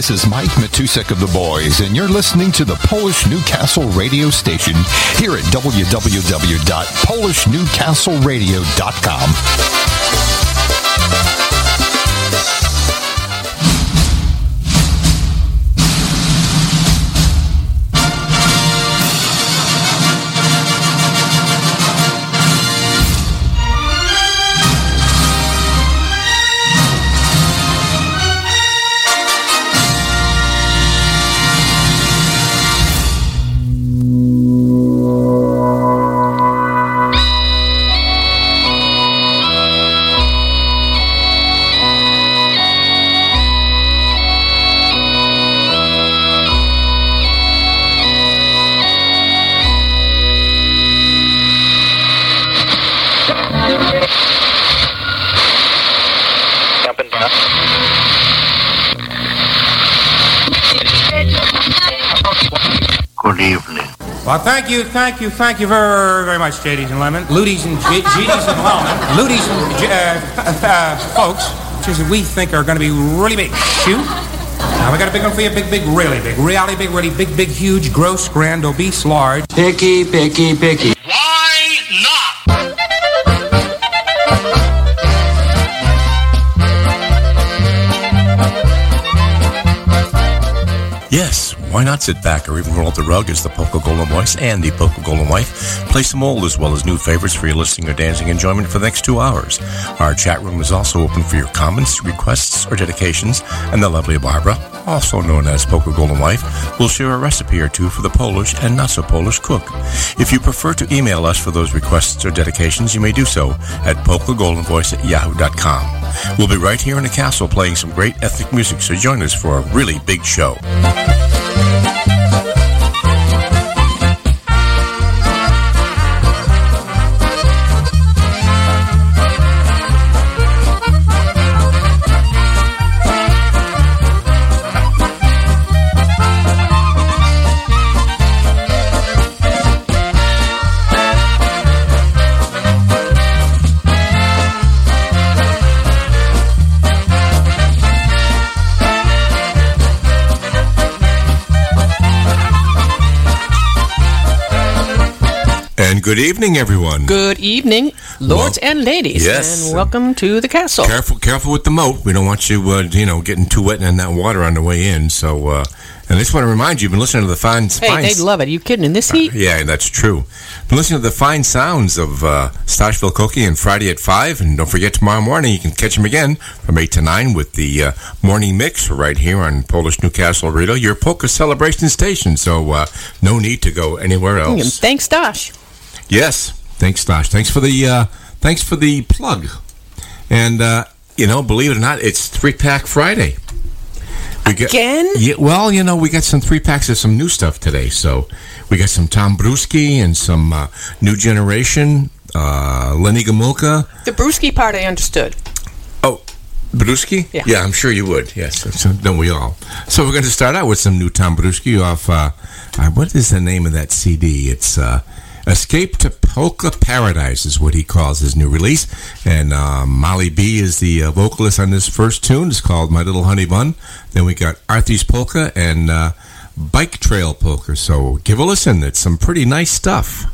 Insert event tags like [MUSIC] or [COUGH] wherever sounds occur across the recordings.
This is Mike Matusek of the Boys, and you're listening to the Polish Newcastle radio station here at www.polishnewcastleradio.com. Well, thank you, thank you, thank you very, very much, JDs and Lemon. Ludies and G- [LAUGHS] GDs and Lemon. Ludies and G- uh, uh, uh, folks, which is we think are going to be really big. Shoot. Now, we got a big one for you. Big, big, really big. Really big, really big, big, huge, gross, grand, obese, large. Picky, picky, picky. Why not sit back or even roll up the rug as the Polka Golden Voice and the Polka Golden Wife play some old as well as new favorites for your listening or dancing enjoyment for the next two hours. Our chat room is also open for your comments, requests, or dedications, and the lovely Barbara, also known as Polka Golden Wife, will share a recipe or two for the Polish and not so Polish cook. If you prefer to email us for those requests or dedications, you may do so at polkagoldenvoice at yahoo.com. We'll be right here in the castle playing some great ethnic music, so join us for a really big show. Good evening, everyone. Good evening, lords Well, and ladies, yes. and welcome to the castle. Careful, careful with the moat. We don't want you, uh, you know, getting too wet in that water on the way in. So, uh, and I just want to remind you, you've been listening to the fine, Hey, fine they'd love it. Are you kidding? In this heat? Yeah, that's true. Been listening to the fine sounds of uh, Stashville Cookie and Friday at 5. And don't forget, tomorrow morning you can catch them again from 8 to 9 with the uh, morning mix right here on Polish Newcastle Radio, your polka celebration station. So uh, no need to go anywhere else. Thanks, Dosh. Yes. Thanks, Stash. Thanks for the uh, thanks for the plug. And uh, you know, believe it or not, it's three pack Friday. We got- Again? yeah, well, you know, we got some three packs of some new stuff today. So we got some Tom Brusky and some uh, New Generation, uh, Lenny Gomulka. The Brewski part I understood. Oh, Brusky? Yeah. Yeah, I'm sure you would. Yes, so, don't we all? So we're going to start out with some new Tom Brusky off, uh, uh, what is the name of that CD? It's uh, Escape to Polka Paradise is what he calls his new release. And uh, Molly B is the uh, vocalist on this first tune. It's called My Little Honey Bun. Then we got Arthur's Polka and uh, Bike Trail Polka. So give a listen. It's some pretty nice stuff.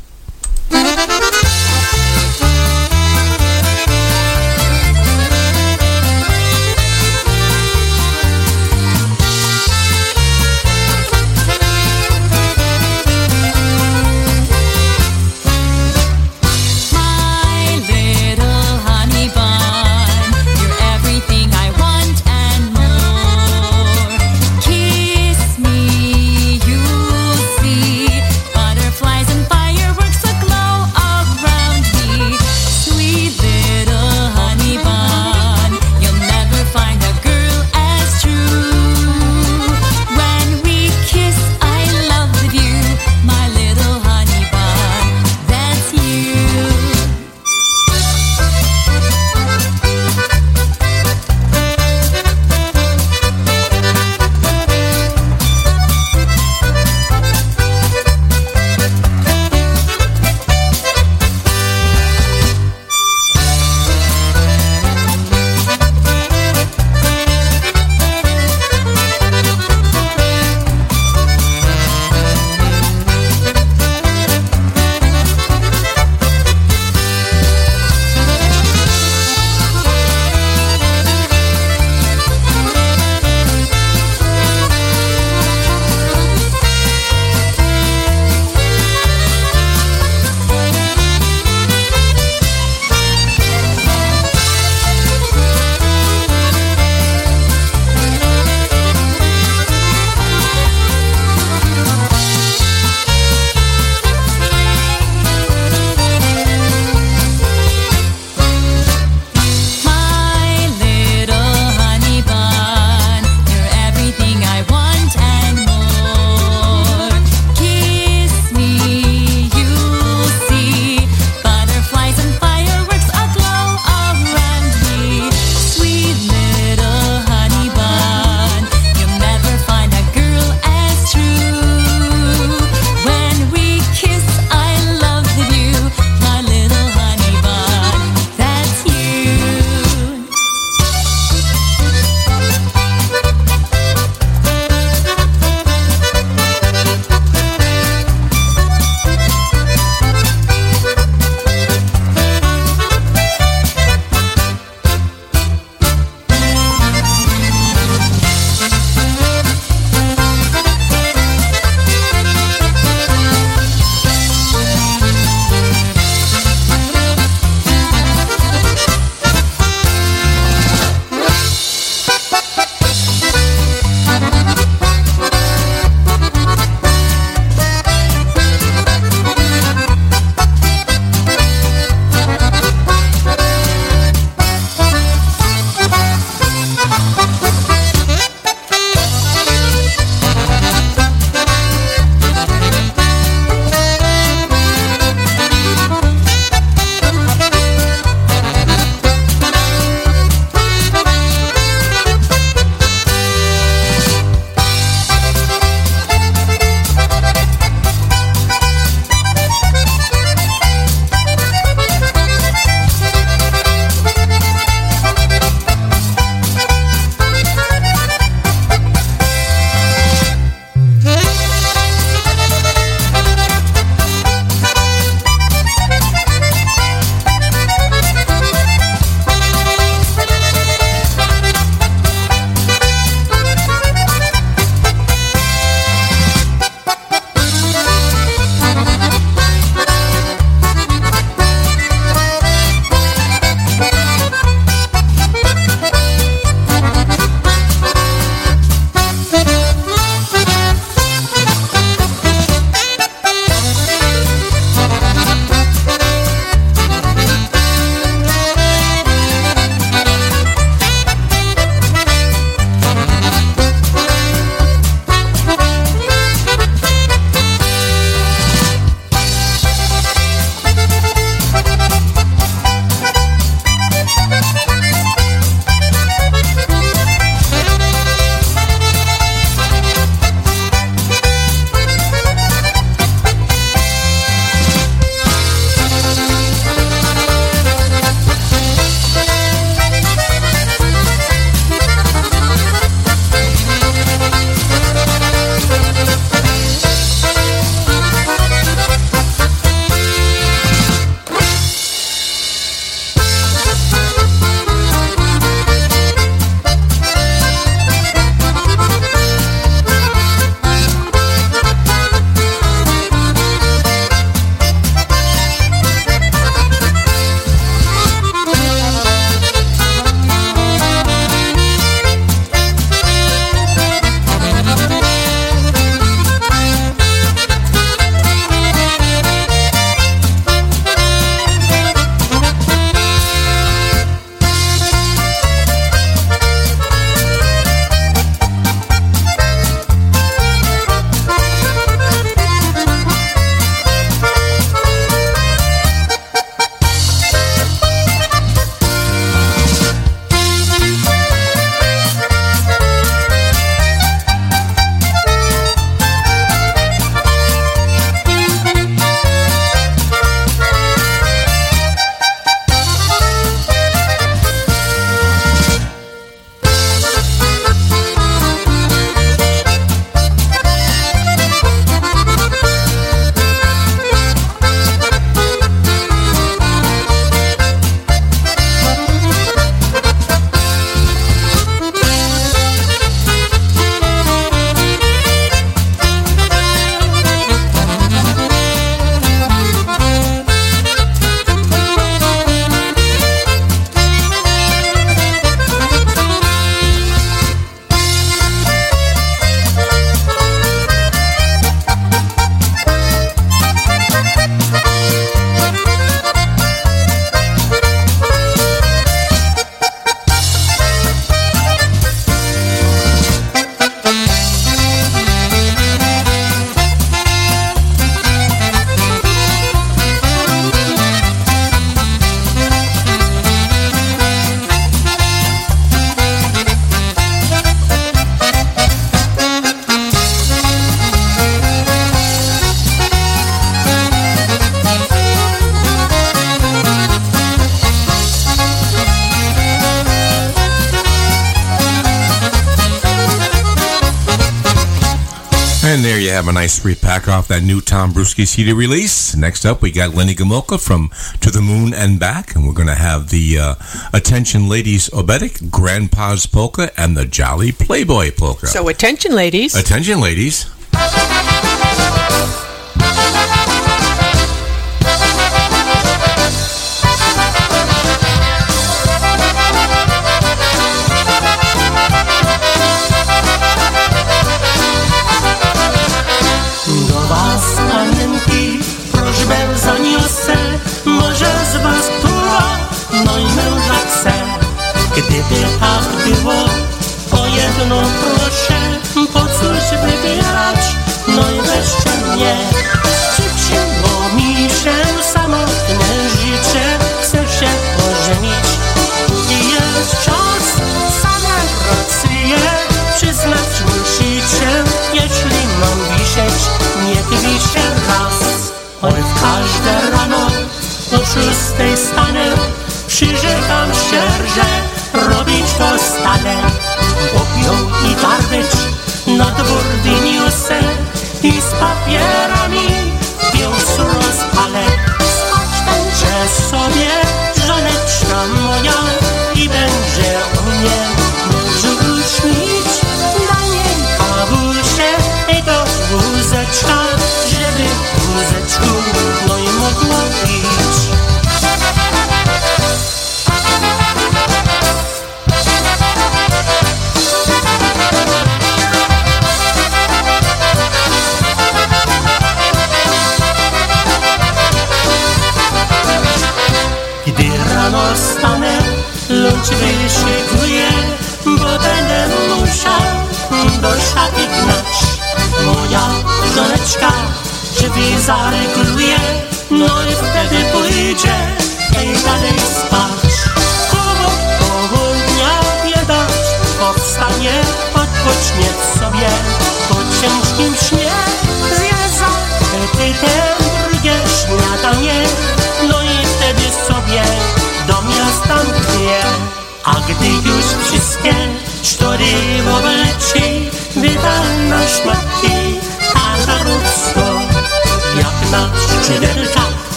And there you have a nice three pack off that new Tom Brusky CD release. Next up, we got Lenny Gomulka from To the Moon and Back, and we're going to have the uh, Attention Ladies Obetic, Grandpa's Polka, and the Jolly Playboy Polka. So, attention ladies. Attention ladies.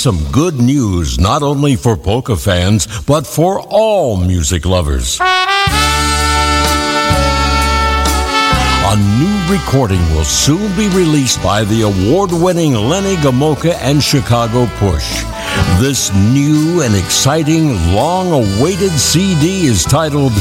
Some good news not only for polka fans, but for all music lovers. A new recording will soon be released by the award winning Lenny Gomulka and Chicago Push. This new and exciting, long awaited CD is titled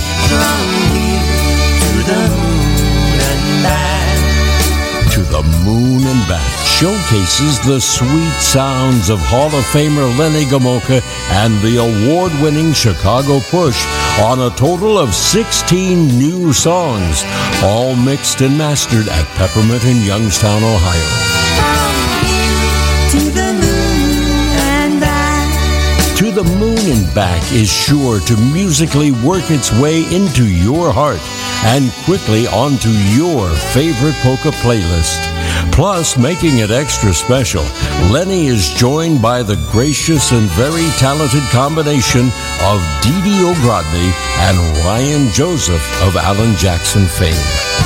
To the Moon and Back showcases the sweet sounds of Hall of Famer Lenny Gomulka and the award winning Chicago Push on a total of 16 new songs, all mixed and mastered at Peppermint in Youngstown, Ohio. To the moon and back To the Moon and Back is sure to musically work its way into your heart and quickly onto your favorite polka playlist. Plus, making it extra special, Lenny is joined by the gracious and very talented combination of Didi O'Grodny and Ryan Joseph of Alan Jackson fame.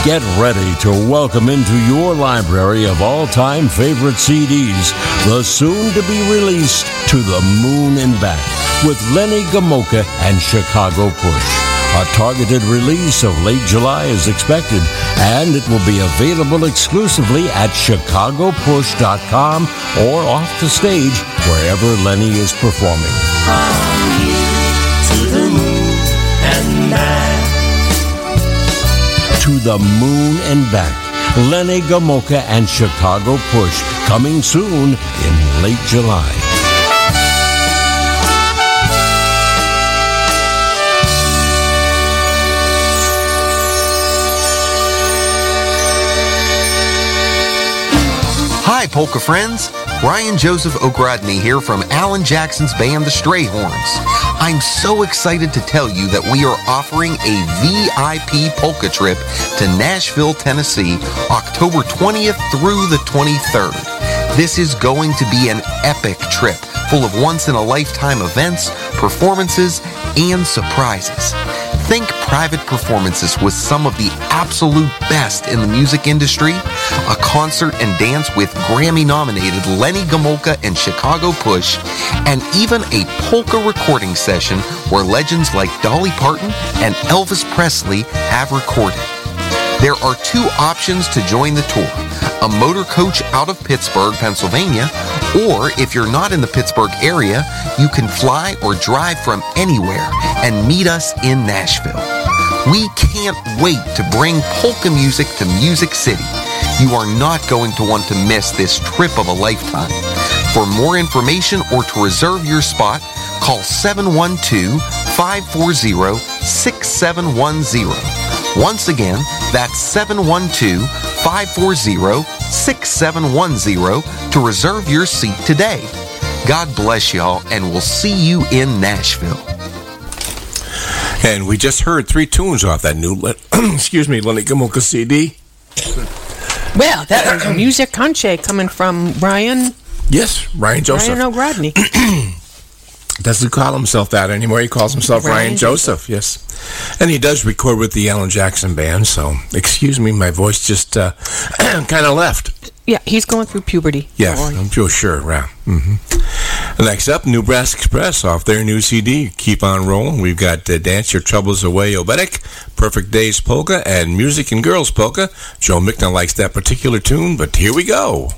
Get ready to welcome into your library of all time favorite CDs the soon to be released To the Moon and Back with Lenny Gomulka and Chicago Push. A targeted release of late July is expected, and it will be available exclusively at chicagopush.com or off the stage wherever Lenny is performing. to the moon and back. To the Moon and Back. Lenny Gomulka and Chicago Push coming soon in late July. Polka friends. Ryan Joseph O'Grodny here from Alan Jackson's band, The Strayhorns. I'm so excited to tell you that we are offering a VIP polka trip to Nashville, Tennessee, October 20th through the 23rd. This is going to be an epic trip full of once in a lifetime events, performances, and surprises. Think private performances with some of the absolute best in the music industry, a concert and dance with Grammy nominated Lenny Gomulka and Chicago Push, and even a polka recording session where legends like Dolly Parton and Elvis Presley have recorded. There are two options to join the tour a motor coach out of Pittsburgh, Pennsylvania, or if you're not in the Pittsburgh area, you can fly or drive from anywhere and meet us in Nashville. We can't wait to bring polka music to Music City. You are not going to want to miss this trip of a lifetime. For more information or to reserve your spot, call 712 540 6710. Once again, that's 712 540 6710 to reserve your seat today. God bless y'all, and we'll see you in Nashville. And we just heard three tunes off that new, [CLEARS THROAT] excuse me, Lenny Gomulka CD. Well, that was music conche coming from Ryan Yes, Ryan Joseph. Ryan O'Grodney. [CLEARS THROAT] Doesn't call himself that anymore. He calls himself Ryan, Ryan Joseph. Yes, and he does record with the Alan Jackson Band. So, excuse me, my voice just uh, [CLEARS THROAT] kind of left. yeah, he's going through puberty. Yes, I'm sure. Sure, yeah. hmm Next up, New Brass Express off their new CD. Keep on rolling. We've got uh, Dance Your Troubles Away, Obetic, Perfect Days Polka, and Music and Girls Polka. Joe Mickna likes that particular tune, but here we go.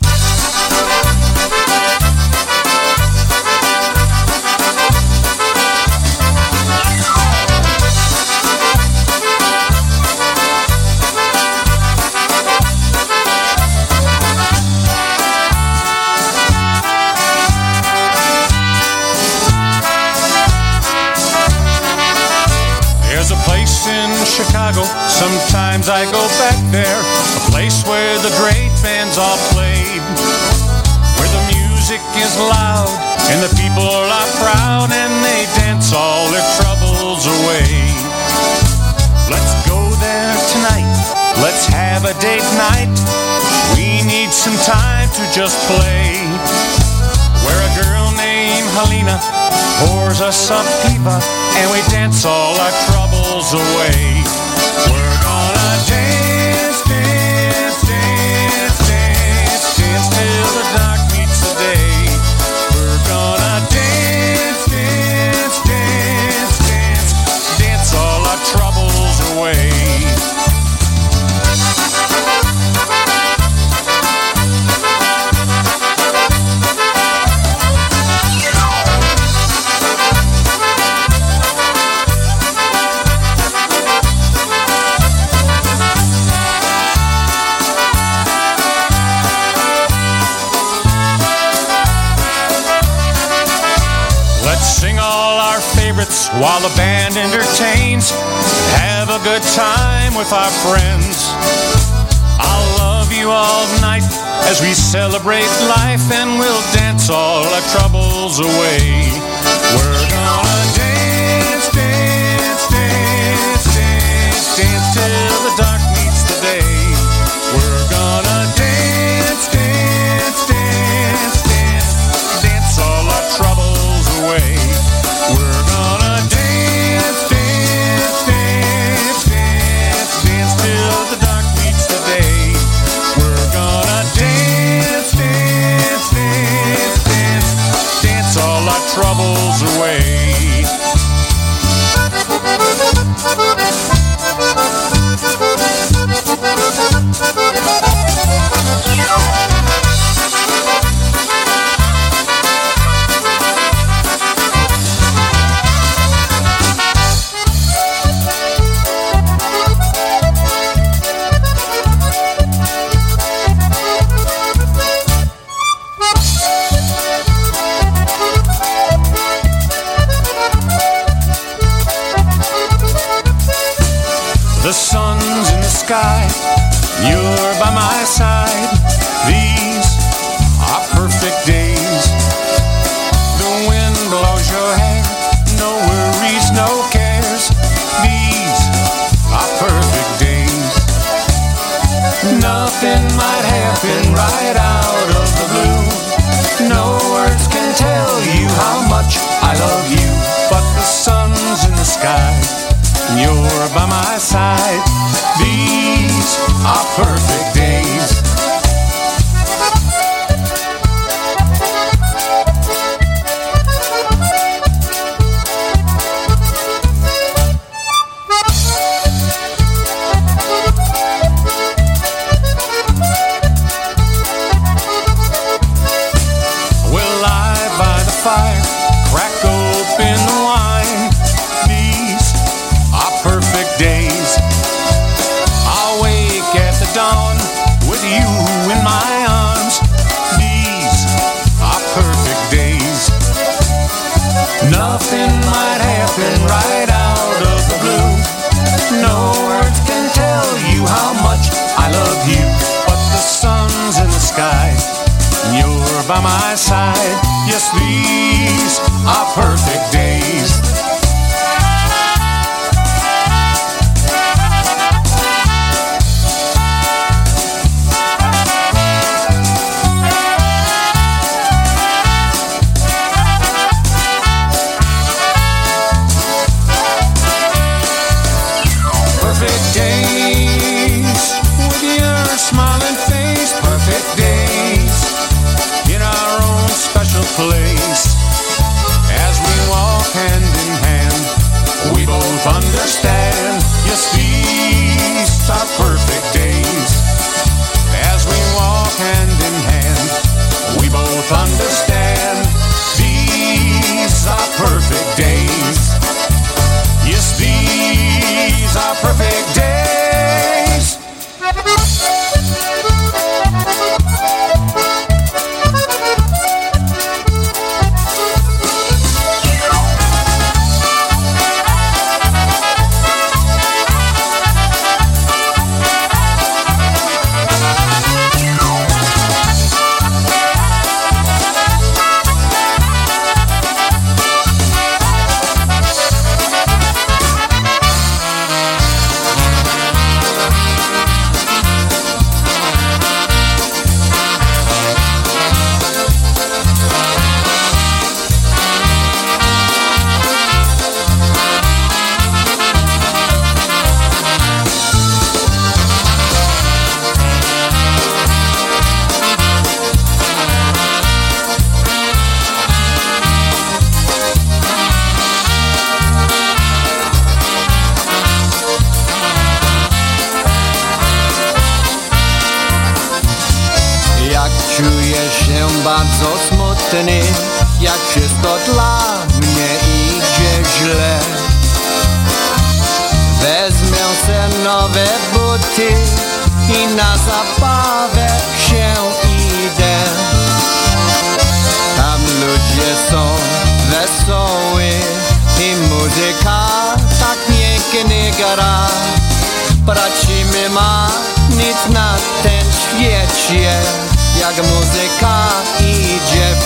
Chicago, sometimes I go back there. A place where the great bands all played. Where the music is loud and the people are proud and they dance all their troubles away. Let's go there tonight, let's have a date night. We need some time to just play. Where a girl named Helena pours us a piva and we dance all our troubles away. We're while the band entertains. Have a good time with our friends. I'll love you all night as we celebrate life and we'll dance all our troubles away. We're gonna dance, dance, dance, dance, dance till the dark meets the day. My side. się, jak muzyka idzie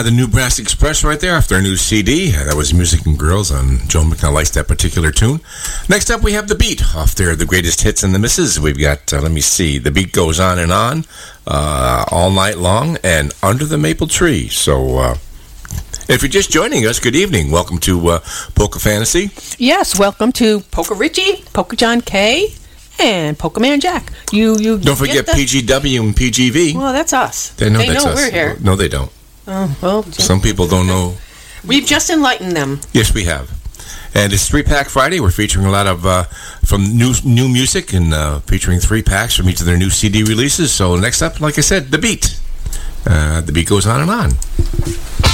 by the New Brass Express right there off their new CD. That was Music and Girls on Joe McNall likes that particular tune. Next up, we have The Beat off their The Greatest Hits and the Misses. We've got, uh, let me see, The Beat Goes On and On, uh, All Night Long, and Under the Maple Tree. So, uh, if you're just joining us, good evening. Welcome to uh, Polka Fantasy. Yes, welcome to Polka Richie, Polka John K, and Polka Man Jack. You, you Don't forget the- PGW and PGV. Well, that's us. They know that's us. we're here. No, they don't. Oh, well, Some people don't know. we've just enlightened them. Yes, we have. And it's Three Pack Friday. We're featuring a lot of uh, from new new music and uh, featuring three packs from each of their new CD releases. So next up, like I said, the beat. Uh, the beat goes on and on.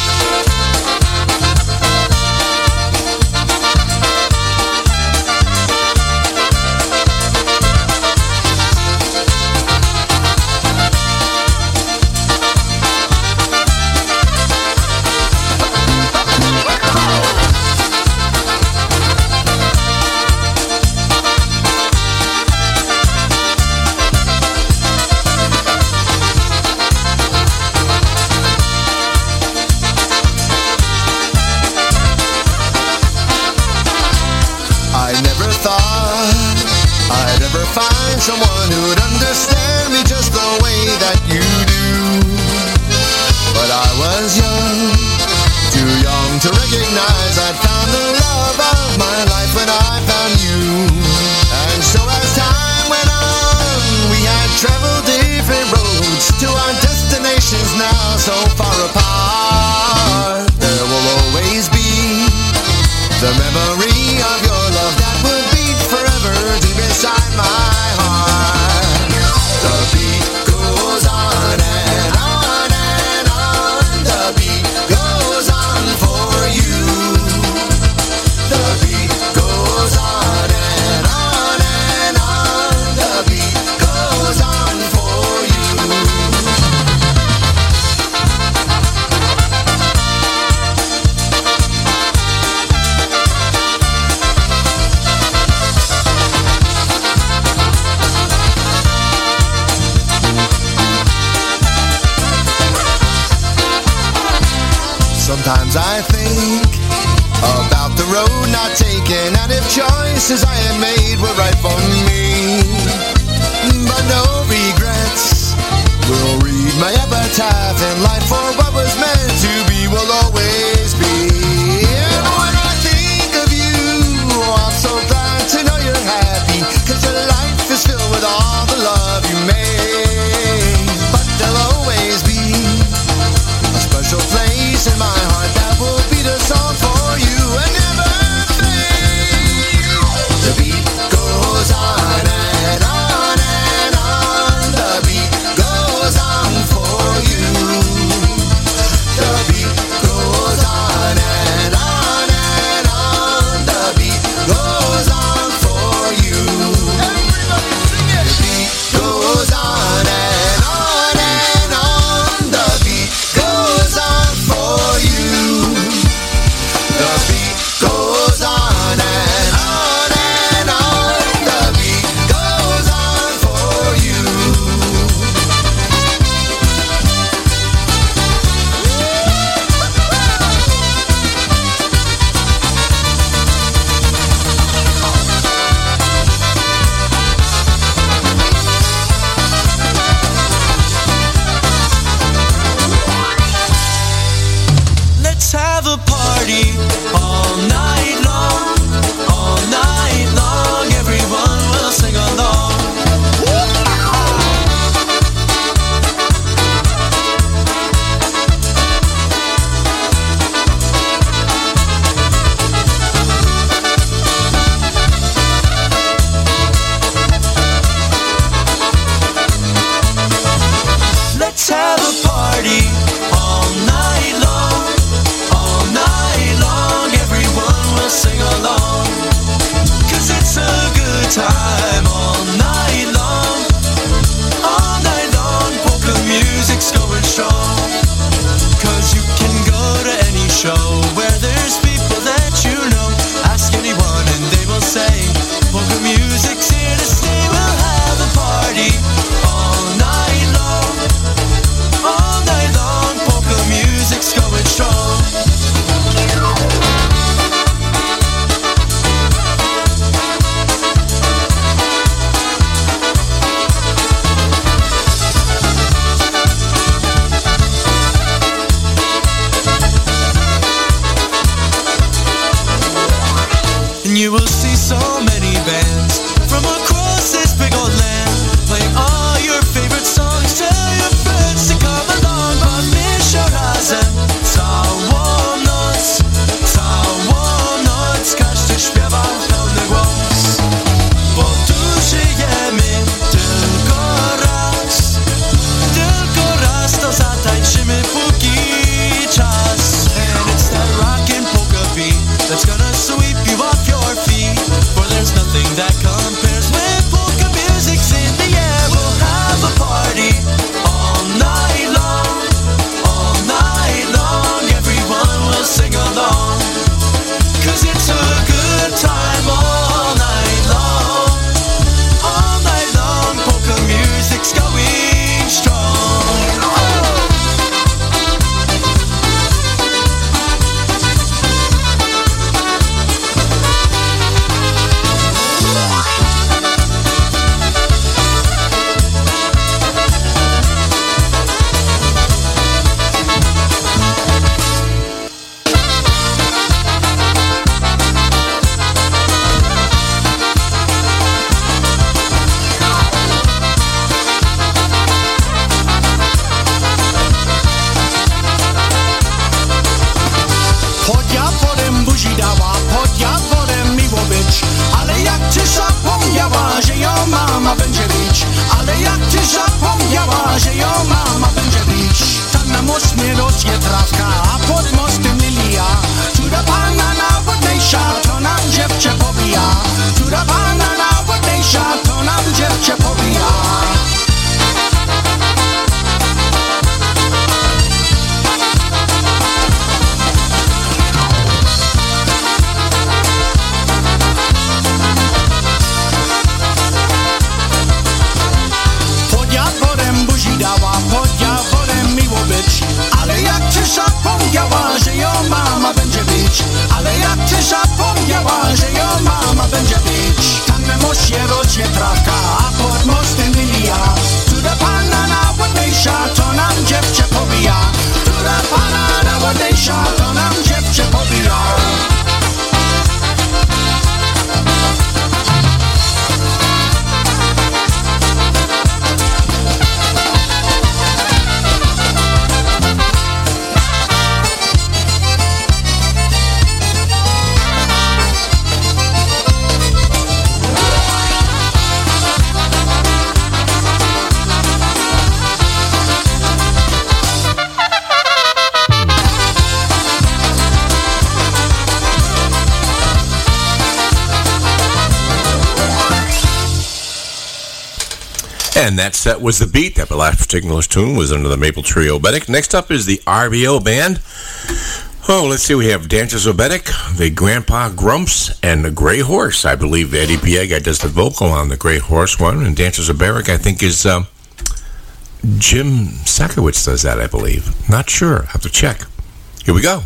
was the beat. That last particular tune was under the Maple Tree Oberek. Next up is the RBO band. Oh, let's see. We have Dancers Oberek, the Grandpa Grumps, and the Gray Horse. I believe Eddie Piega does the vocal on the Gray Horse one, and Dancers Obedic, I think, is um, Jim Sakowitz does that, I believe. Not sure. Have to check. Here we go.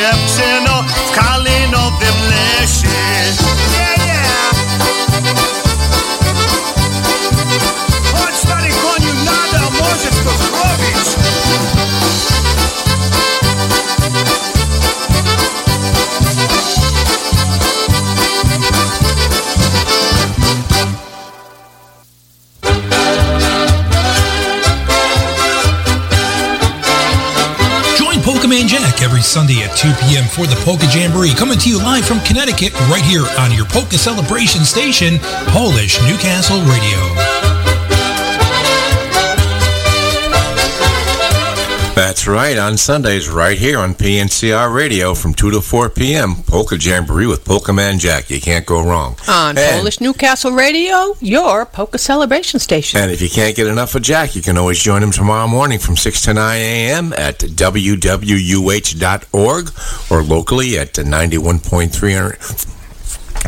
Mnie dziewczyno Sunday at 2 p.m. for the Polka Jamboree, coming to you live from Connecticut, right here on your Polka Celebration station, Polish Newcastle Radio. That's right, on Sundays, right here on PNCR Radio from 2 to 4 p.m. Polka Jamboree with Polka Man Jack. You can't go wrong. On And- Polish Newcastle Radio, your polka celebration station. And if you can't get enough of Jack, you can always join him tomorrow morning from 6 to 9 a.m. at wwuh.org or locally at 91.3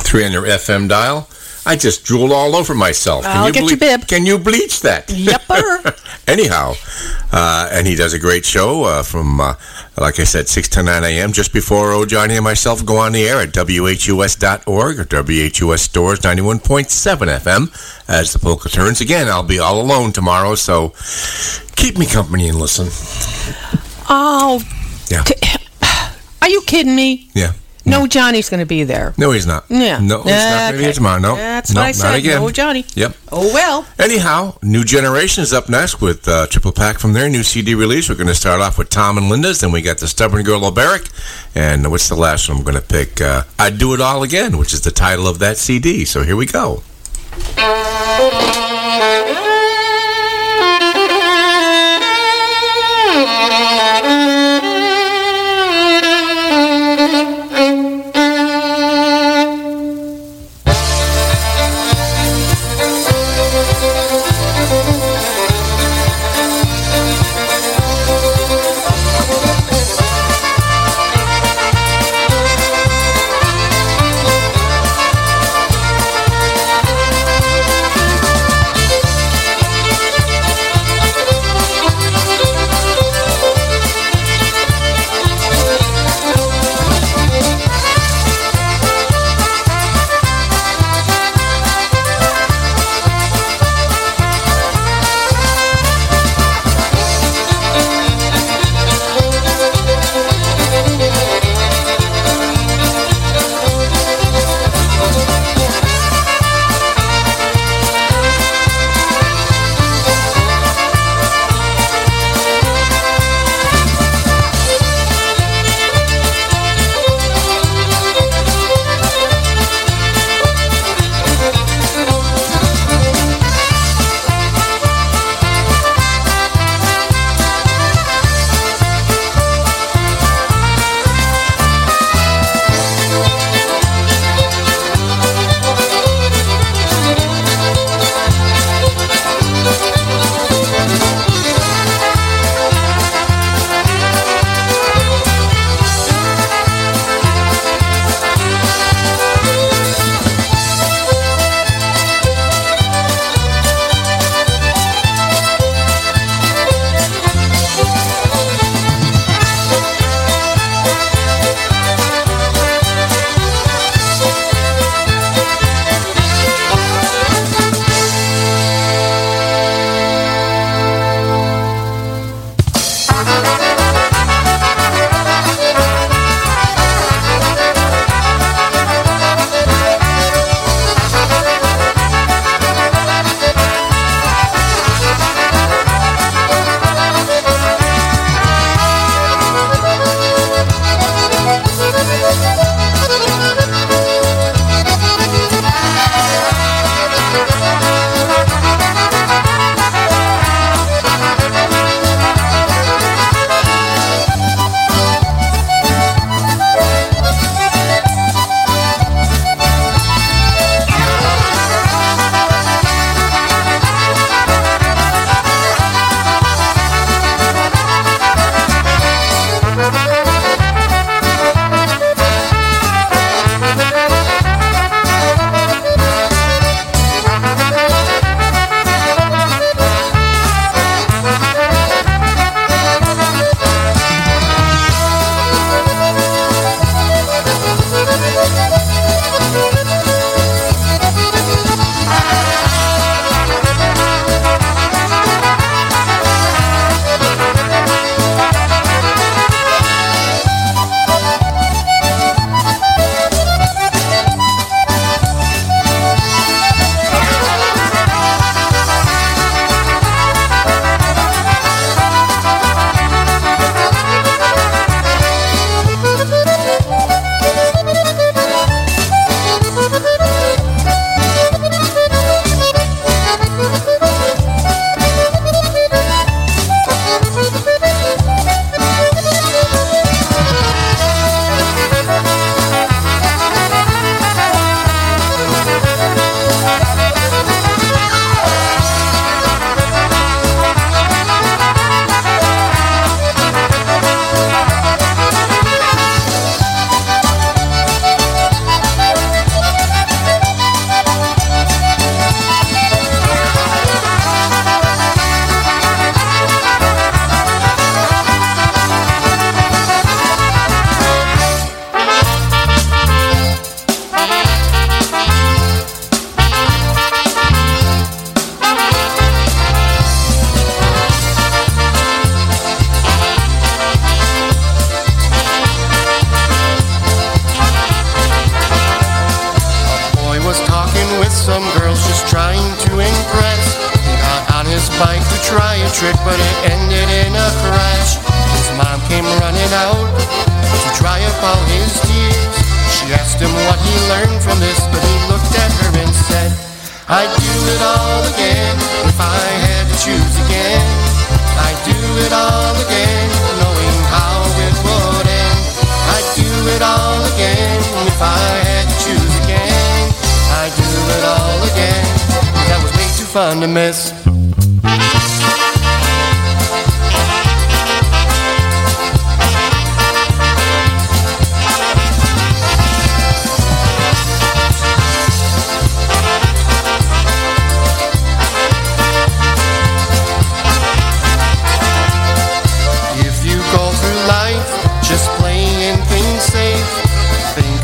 300 FM dial. I just drooled all over myself. I'll get your bib. Can you bleach that? Yepper. [LAUGHS] Anyhow, uh, and he does a great show uh, from, uh, like I said, 6 to 9 a.m. just before oh, Johnny and myself go on the air at WHUS.org or WHUS Stores 91.7 FM as the polka turns. Again, I'll be all alone tomorrow, so keep me company and listen. Oh, Yeah. t- [SIGHS] are you kidding me? Yeah. No, Johnny's going to be there. No, he's not. Yeah. No, he's not going to be here tomorrow. No. That's no, what I not said. again. No, Johnny. Yep. Oh, well. Anyhow, New Generation is up next with uh, Triple Pack from their new CD release. We're going to start off with Tom and Linda's, then we got the Stubborn Girl Oberek, and what's the last one I'm going to pick? Uh, I'd Do It All Again, which is the title of that CD. So here we go.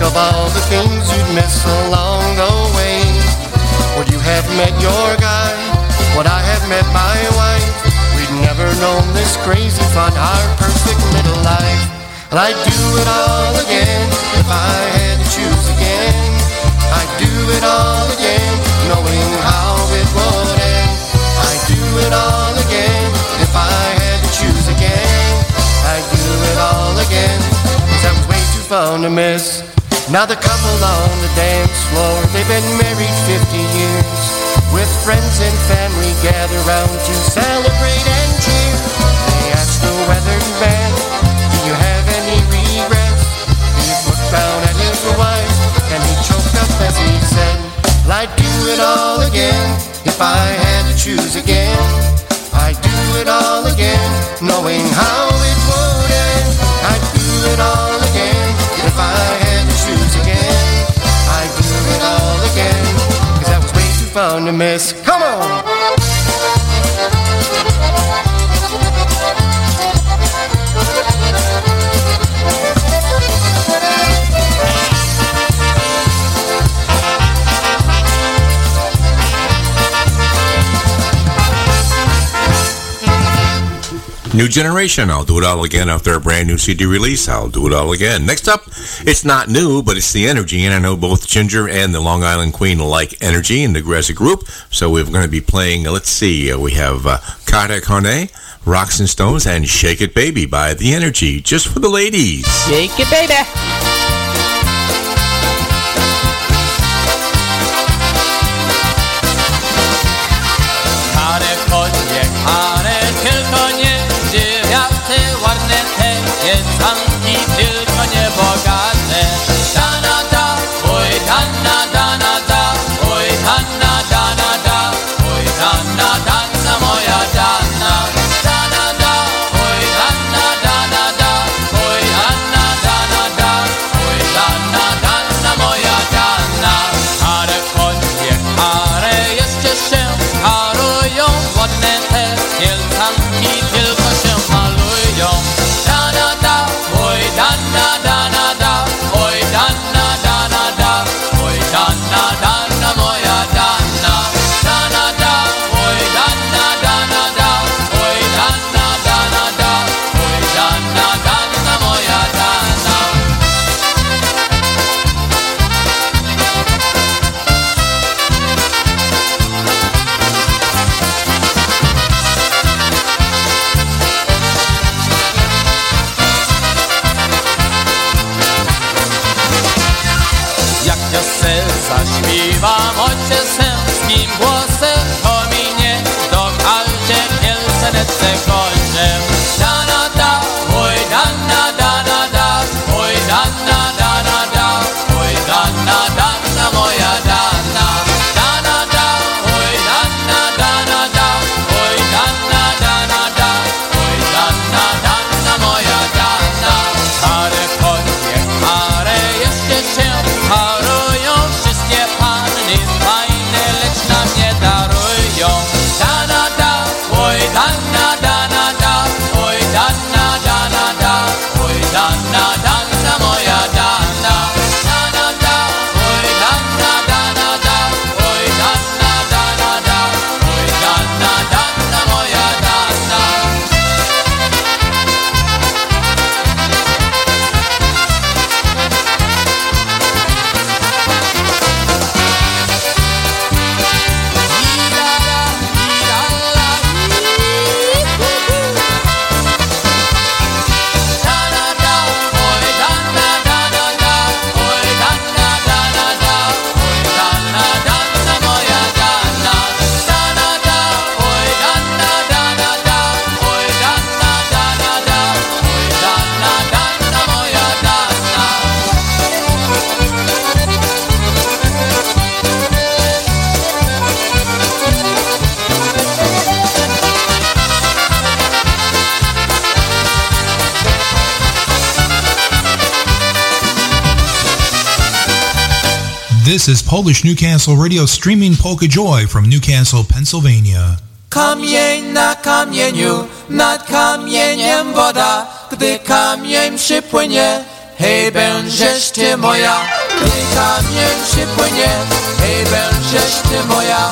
Of all the things you'd miss along the way. Would you have met your guy? Would I have met my wife? We'd never known this crazy fun, our perfect little life. And I'd do it all again if I had to choose again. I'd do it all again, knowing how it would end. I'd do it all again if I had to choose again. I'd do it all again, 'cause that was way too fun to miss. Now the couple on the dance floor, they've been married 50 years. With friends and family gather round to celebrate and cheer. They ask the weathered man, do you have any regrets? He looked down at his wife, and he choked up as he said, I'd do it all again if I had to choose again. I'd do it all again, knowing how it would end. I'd do it all again if I fun to miss. Come on! New Generation, I'll do it all again after a brand new CD release. I'll do it all again. Next up, it's not new, but it's the energy, and I know both Ginger and the Long Island Queen like energy in the Greza group, so we're going to be playing, uh, let's see, uh, we have uh, Carter Carnet, Rocks and Stones, and Shake It Baby by The Energy, just for the ladies. Shake it, baby. This is Polish Newcastle Radio streaming Polka Joy from Newcastle, Pennsylvania. Kamień na kamieniu, nad kamieniem woda, gdy kamień przypłynie, hej, będziesz ty moja. Gdy kamień przypłynie, hej, będziesz ty moja.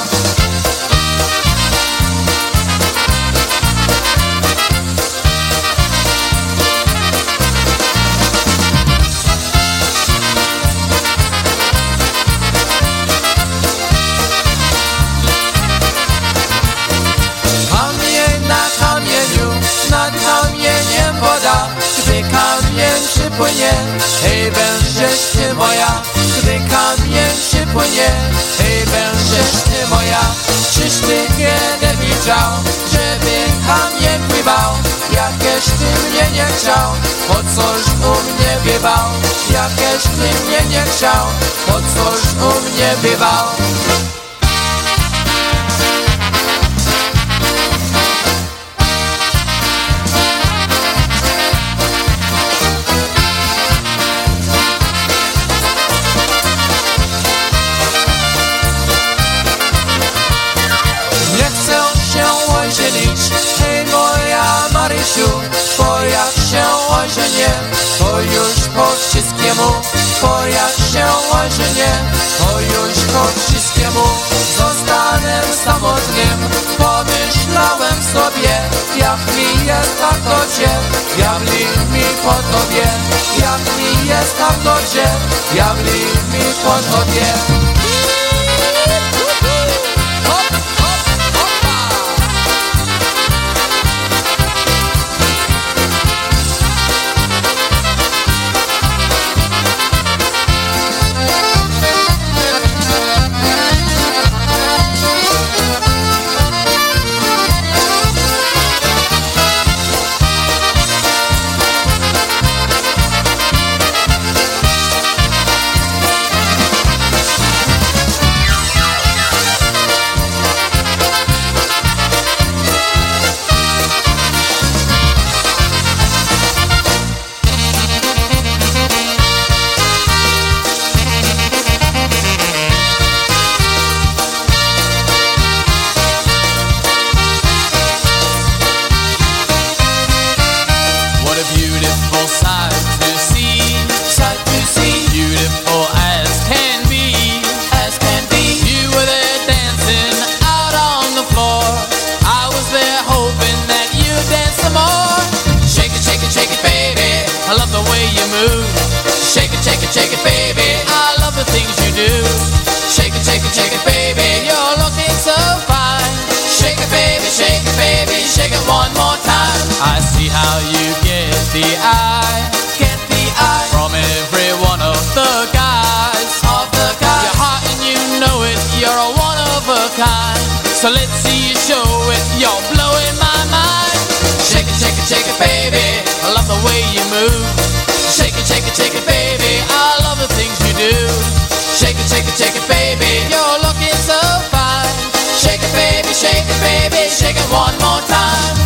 Przypłynie, hej, będziesz ty moja Gdy kamień przypłynie, hej, będziesz ty moja Czyż ty kiedy widział, żeby kamień pływał? Jakieś ty mnie nie chciał, po coś u mnie bywał. Jakieś ty mnie nie chciał, po coś u mnie bywał ożenię, to już po wszystkiemu jak się ożenię, to już po wszystkiemu Zostanę samotnym, pomyślałem sobie Jak mi jest tak dobrze, diabli mi po tobie Jak mi jest tak dobrze, diabli mi po tobie eye, get the eye from every one of the guys, of the guys. You're hot and you know it. You're a one of a kind. So let's see you show it. You're blowing my mind. Shake it, shake it, shake it, baby. I love the way you move. Shake it, shake it, shake it, baby. I love the things you do. Shake it, shake it, shake it, baby. You're looking so fine. Shake it, baby, shake it, baby. Shake it one more time.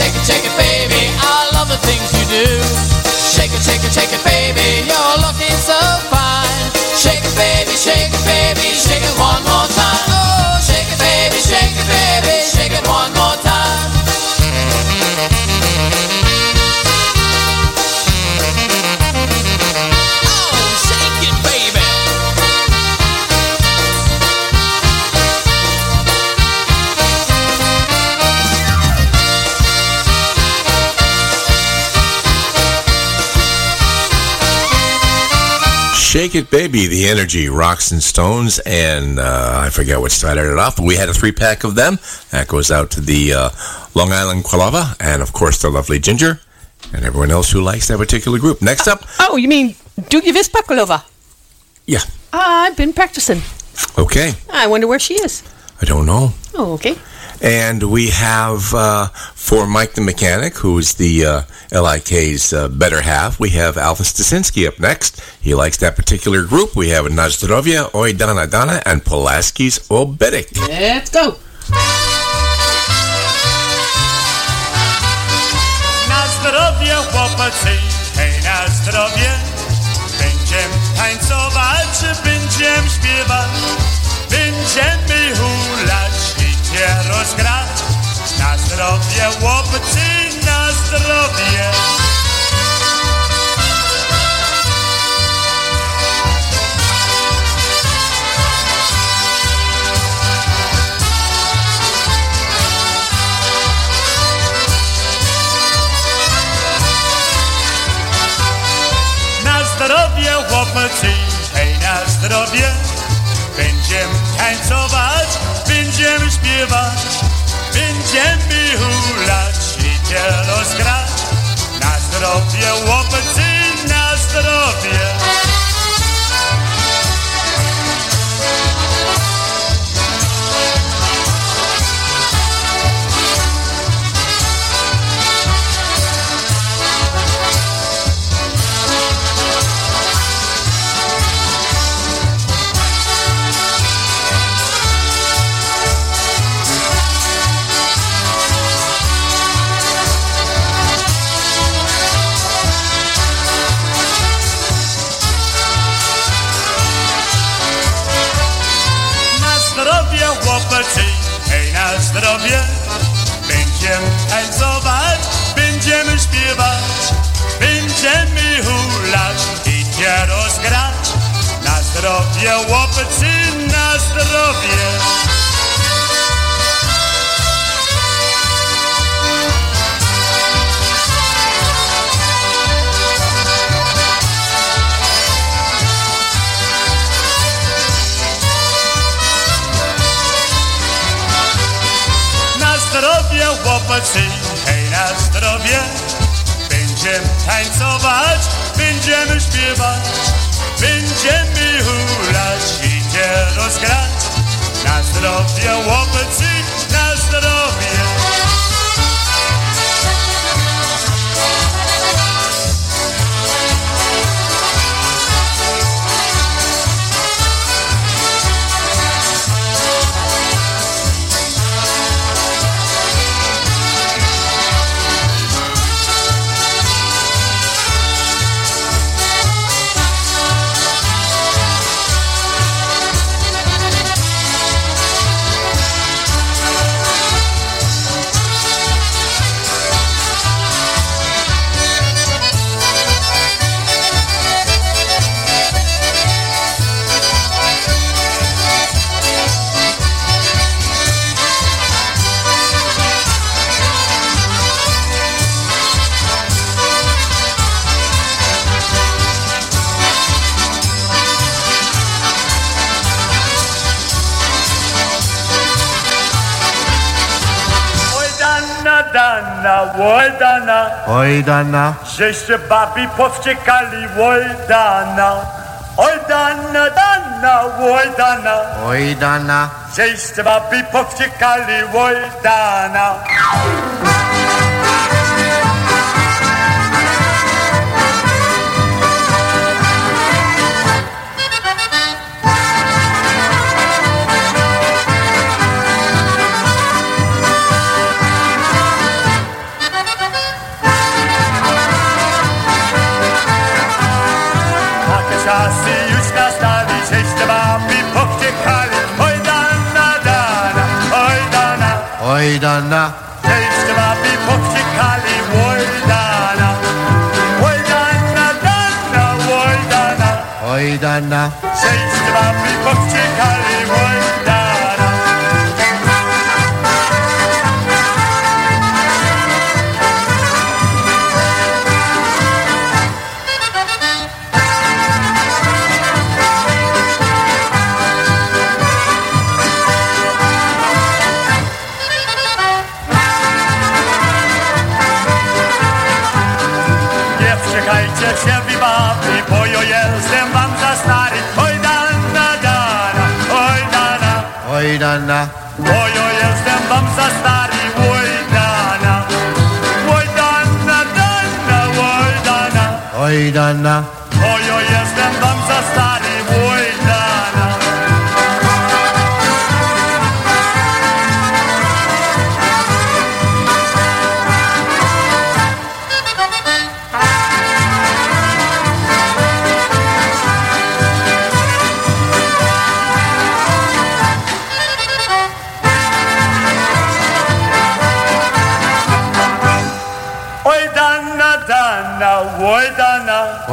Shake it, shake it, baby. I love the things you do. Shake it, shake it, shake it, baby. You're looking so fine. Shake It Baby, The Energy, Rocks and Stones, and uh, I forget what started it off, but we had a three pack of them. That goes out to the uh, Long Island Quilava, and of course the lovely Ginger, and everyone else who likes that particular group. Next up, Oh, you mean Doogie Vispakalova. Yeah. I've been practicing. Okay. I wonder where she is. I don't know. Oh, okay. And we have uh, for Mike the Mechanic, who's the uh, LIK's uh, better half, we have Alvin Stasinski up next. He likes that particular group. We have Nazdrovia, Oi Dana Dana, and Pulaski's Oberek. Let's go. Na zdrowie chłopacy, hej na zdrowie Będziem tańcować, będziem śpiewać Będziemy hulać i cię rozgrać Na zdrowie chłopacy, na zdrowie. Na zdrowie chłopacy, hej na zdrowie. Będziemy tańcować, będziemy śpiewać Będziemy hulać i cię rozgrać. Na zdrowie chłopacy, na zdrowie dana Oj dana, Żeście babi powciekali, oj dana Oj dana, dana, oj dana oj dana, Żeście babi powciekali, oj oj dana, Żeście babi powciekali, oj dana Oj dana, dana, oj dana oj dana. Oj, oj, jestem wam za stary, oj, dana. Oj, dana, dana, oj,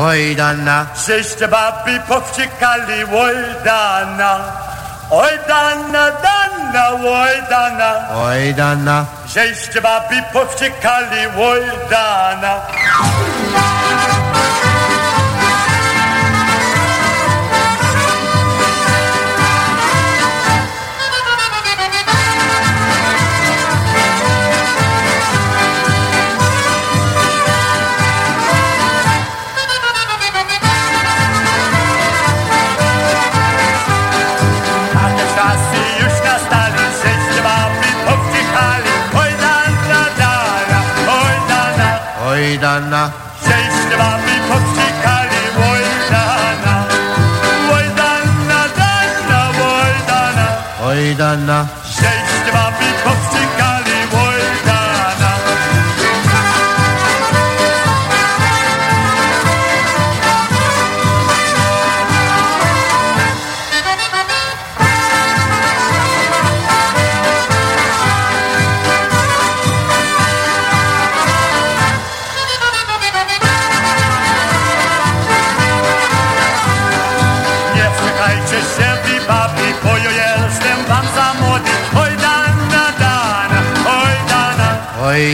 dana. Oj, dana. Żeście babi powciekali, oj, dana. Oj, dana, dana, oj, dana. Oj, dana. Żeście babi powciekali, oj, Oj, dana. Żeście babi powciekali, oj, dana. Oj, dana, dana, oj,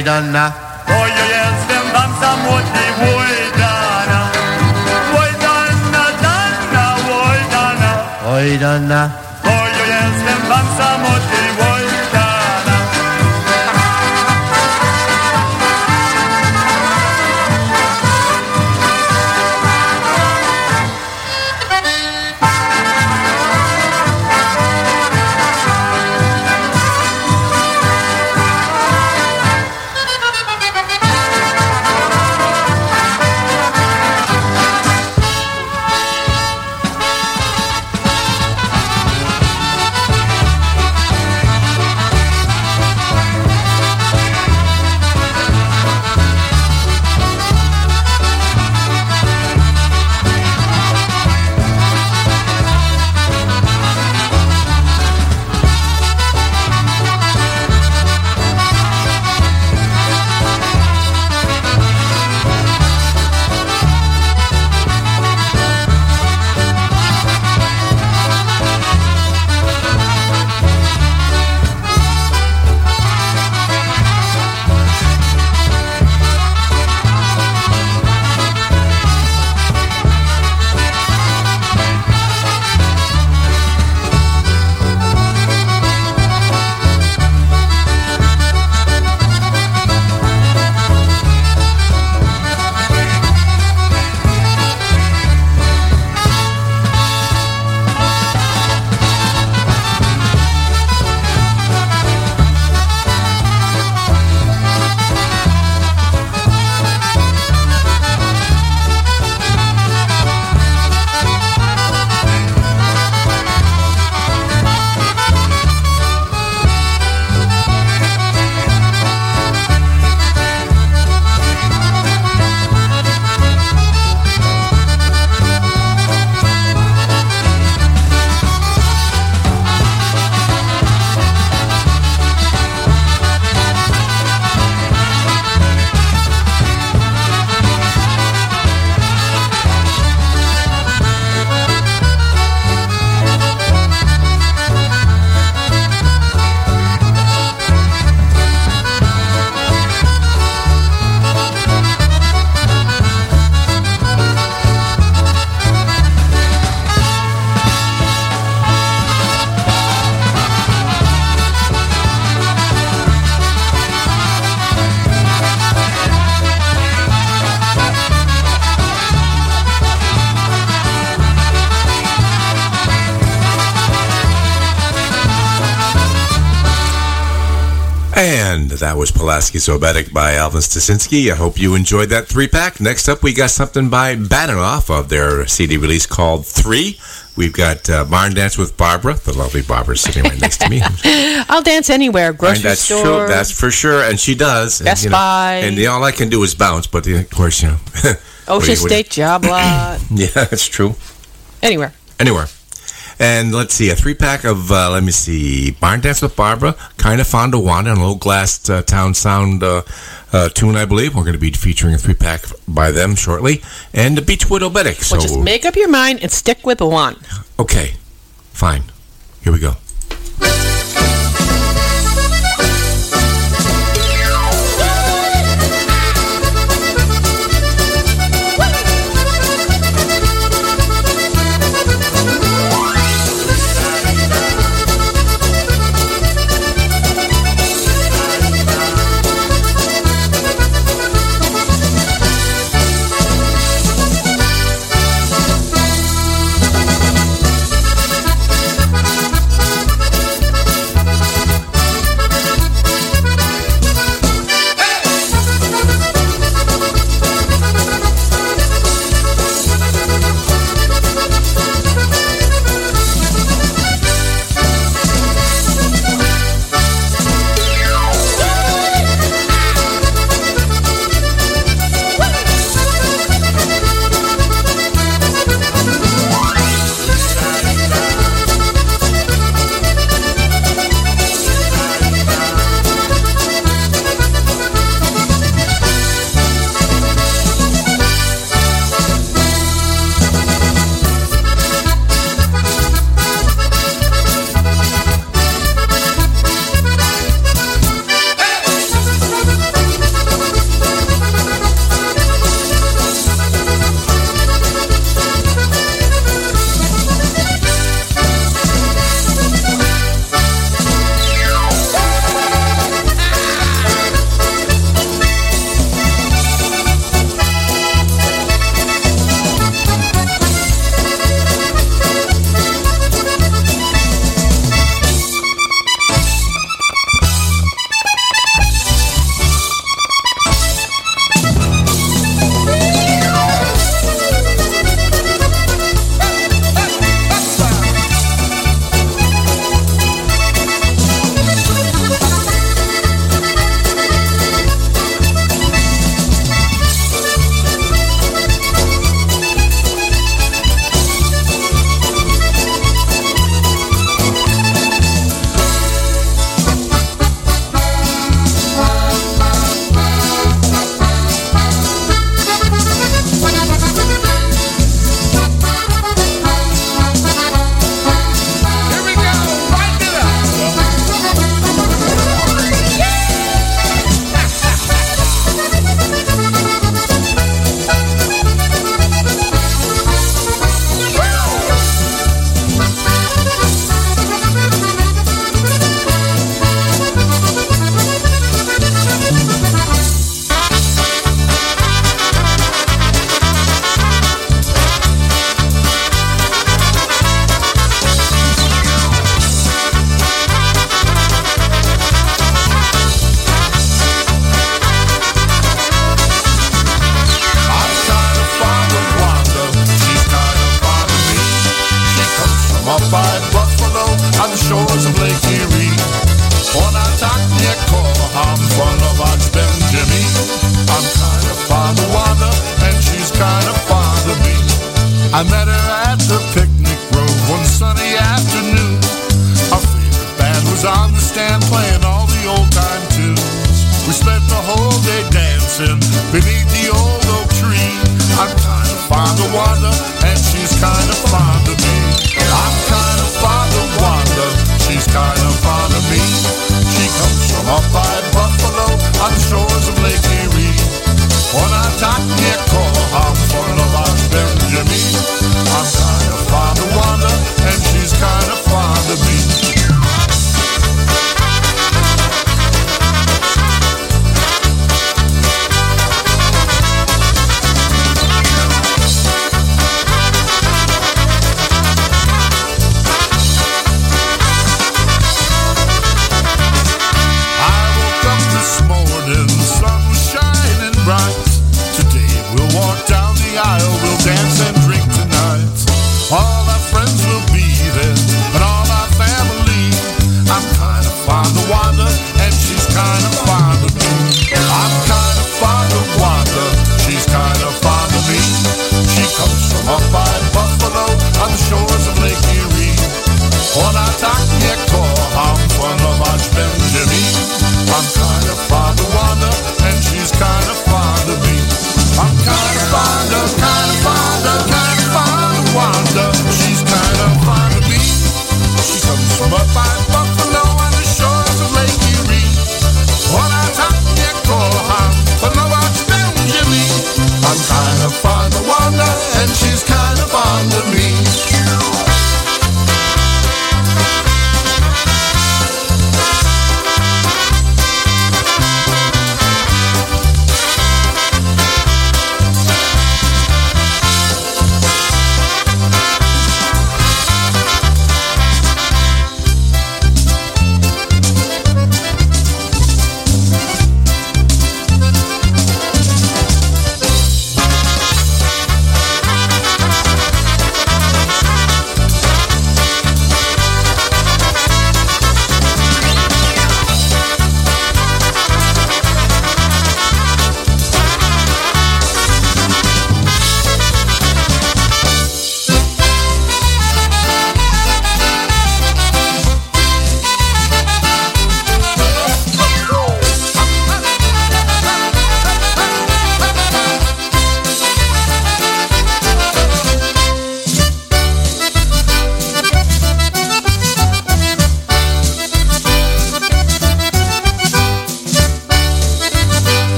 Oj, dana. Bo ja jestem wam za młody, oj, dana. Oj, dana, dana, was Pulaski Oberek by Alvin Stasinski. I hope you enjoyed that three pack. Next up, we got something by Badenoff of their CD release called Three. We've got uh, Barn Dance with Barbara, the lovely Barbara sitting right next to me. [LAUGHS] I'll dance anywhere. Grocery And that's store. true. That's for sure, and she does. And, Best you know, Buy. And the, all I can do is bounce, but the, of course, you know. [LAUGHS] Ocean do you- State Job Lot. [COUGHS] Yeah, that's true. Anywhere. Anywhere. And let's see, a three pack of, uh, let me see, Barn Dance with Barbara, Kind of Fond of Wanda, and a little glass uh, town sound uh, uh, tune, I believe. We're going to be featuring a three pack by them shortly. And the Beechwood Oberek. So, Well, just make up your mind and stick with one. okay, fine. Here we go.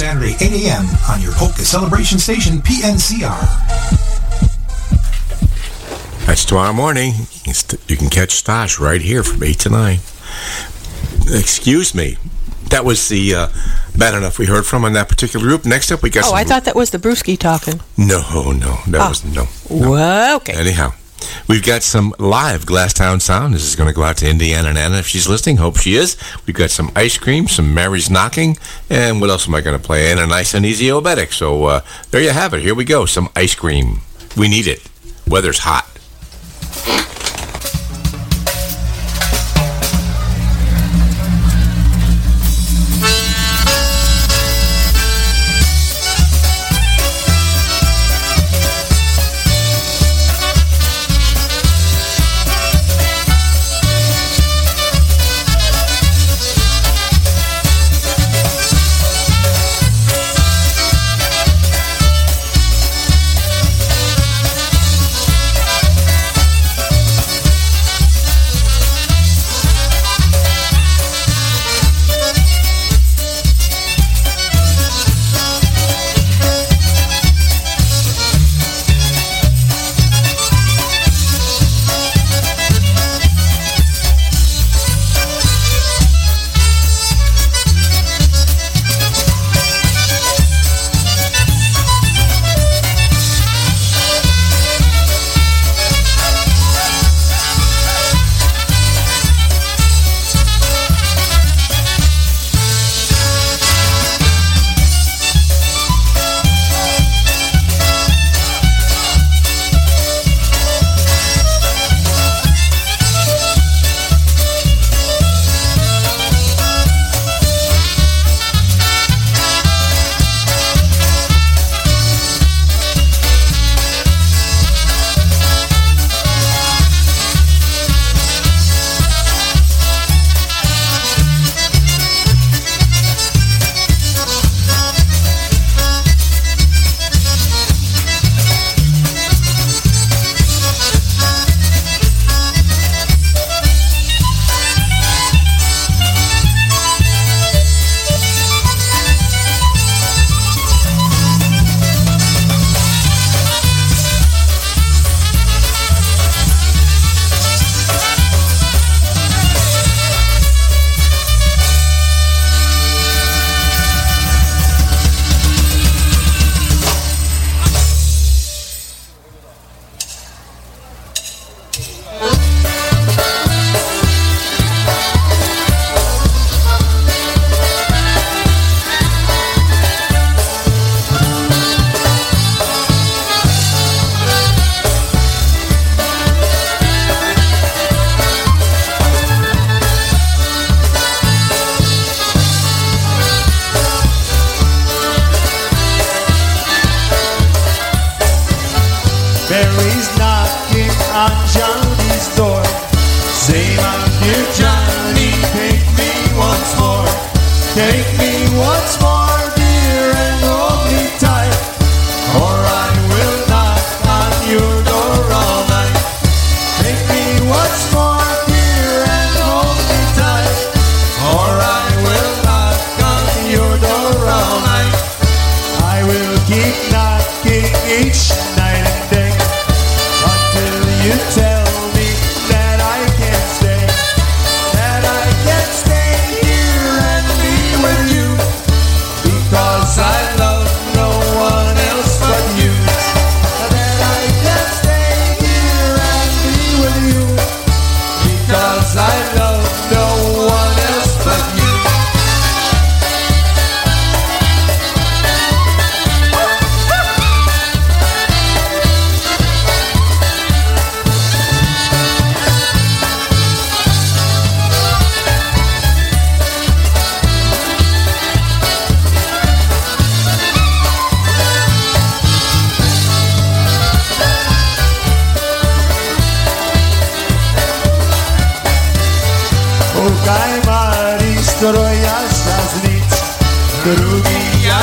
Saturday, 8 a.m. on your polka celebration station, PNCR. That's tomorrow morning. You can st- You can catch Stash right here from 8 to 9. Excuse me. That was the uh, bad enough we heard from on that particular group. Next up, we got Oh, some... I thought that was the Brusky talking. No, no, that Ah. was no. Well, okay. Anyhow, we've got some live Glasstown sound. This is going to go out to Indiana Nana if she's listening. Hope she is. We've got some ice cream, some Mary's knocking, and what else am I going to play? And a nice and easy oberek. So uh, there you have it. Here we go. Some ice cream. We need it. Weather's hot.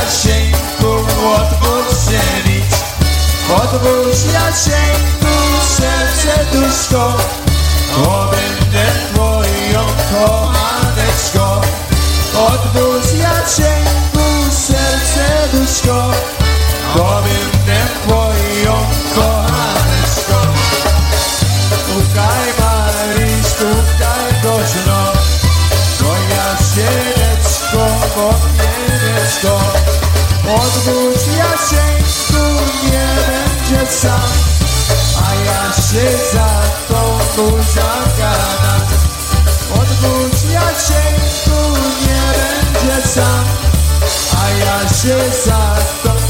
Jasieńku, otwórz się nic Otwórz Jasieńku, serce duszko. Bo będę twoją kochaneczko Otwórz Jasieńku, serce duszko się za tobą zagadam Odwróć Jasieńku, nie będzie sam A ja się za tobą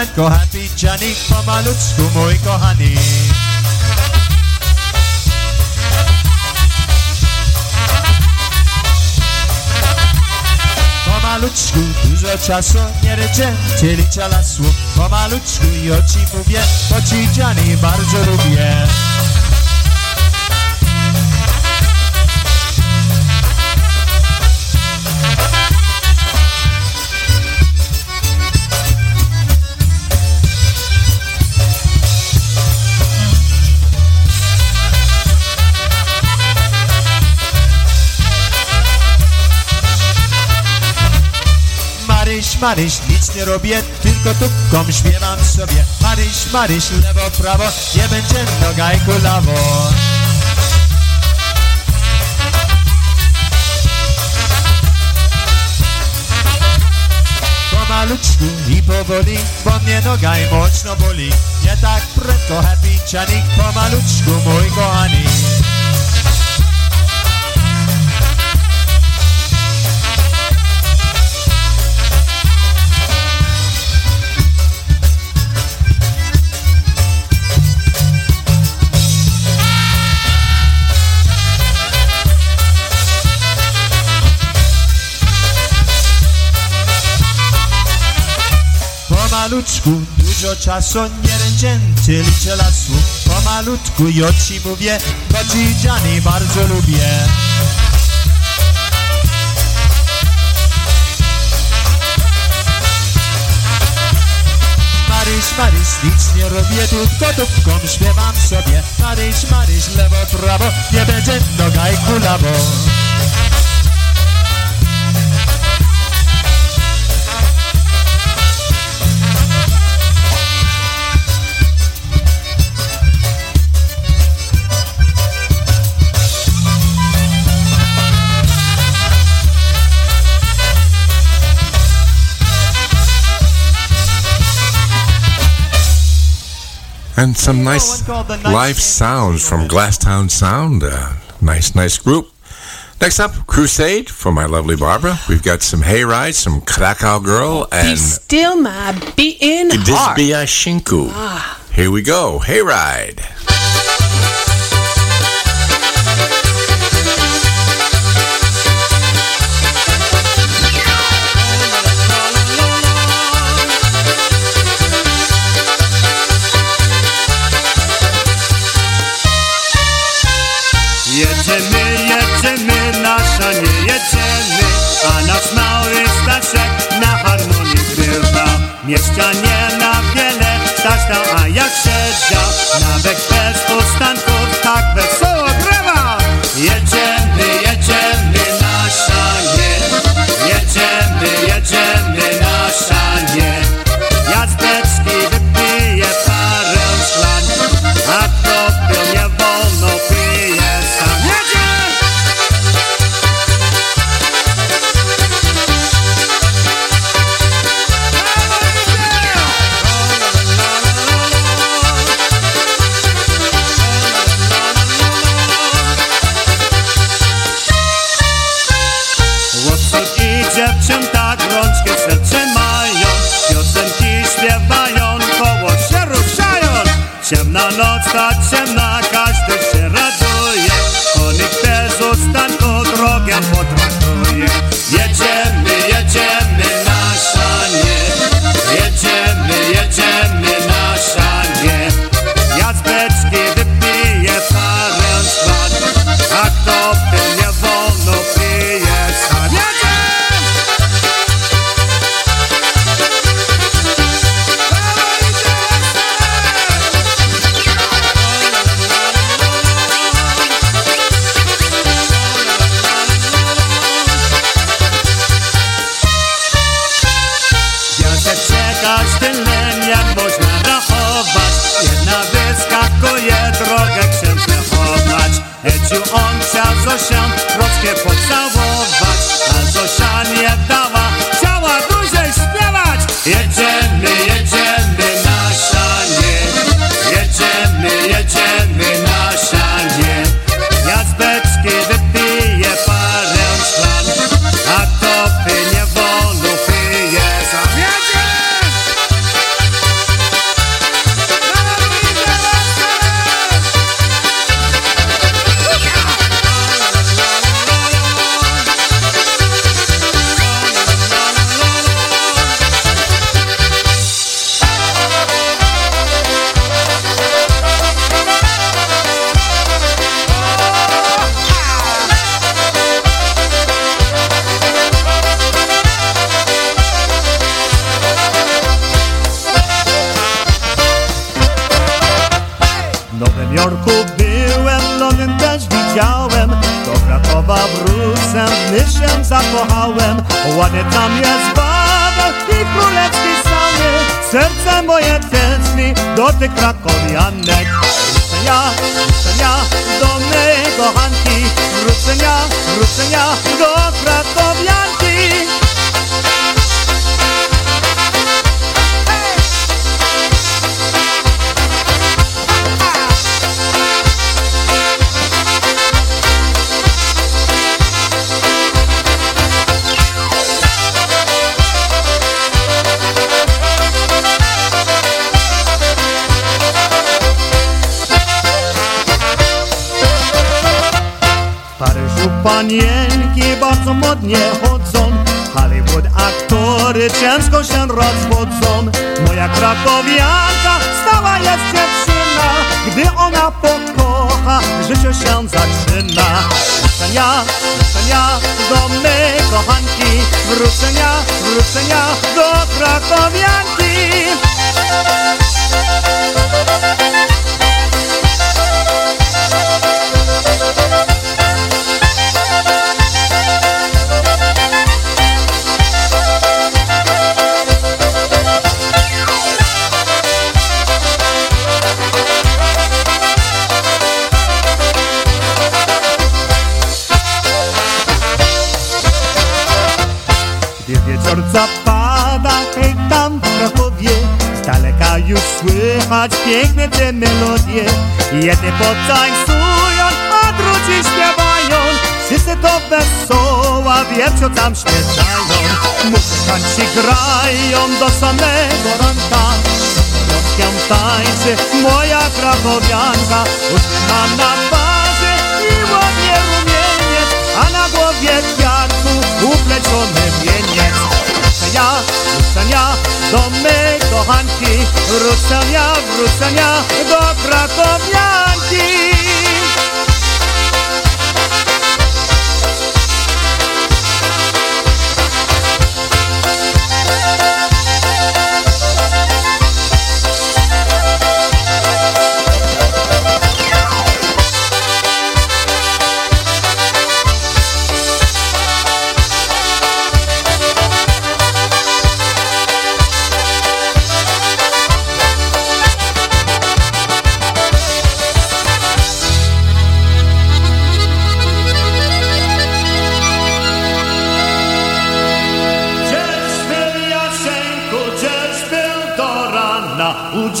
lekko happy po malutku mój kochani Pomaluczku dużo czasu nie ryczę, czyli lasu Pomaluczku i o ci mówię, bo ci Gianni bardzo lubię. Maryś, nic nie robię, tylko tubką śpiewam sobie. Maryś, Maryś, lewo, prawo, nie będzie noga i kulawo Pomalutku i powoli, bo mnie noga i mocno boli. Nie tak prędko, happy Johnny, pomalutku mój kochany pomalutku Dużo czasu nie ręczęty liczę lasu. Pomalutku i o ci mówię Bo ci bardzo lubię. Maryś, Maryś, nic nie robię, tylko dupką śpiewam sobie. Maryś, Maryś, lewo, prawo, nie będzie noga i kulawo and some nice live sounds from Glasstown Sound. Uh, nice, nice group. Next up, Crusade for my lovely Barbara. We've got some Hayride, some Krakow Girl, and. Be still my beating heart. It is Bia Shinku. Ah. Here we go, Hayride. ode ja, Ruszenia, ja do mego Hanki, ruszenia, ruszenia do krakowianki. panienki bardzo modnie chodzą. Hollywood aktory ciężko się rozwodzą. Moja krakowianka stała jest dziewczyna. Gdy ona pokocha, życie się zaczyna. Wrócenia, wrócenia do mej kochanki. Wrócenia, wrócenia do krakowianki słychać piękne te melodie. Jedne potańcują, a drudzy śpiewają. Wszyscy to wesoła wiercio tam śpiewają. Muzykanci grają do samego ranka. Polskiem tańczy moja krakowianka Uśmiecha na twarzy i ładnie rumieniec A na głowie kwiatku upleciony wieniec ja, do mej kochanki, Wrocławia, Wrocławia, do Krakowianki.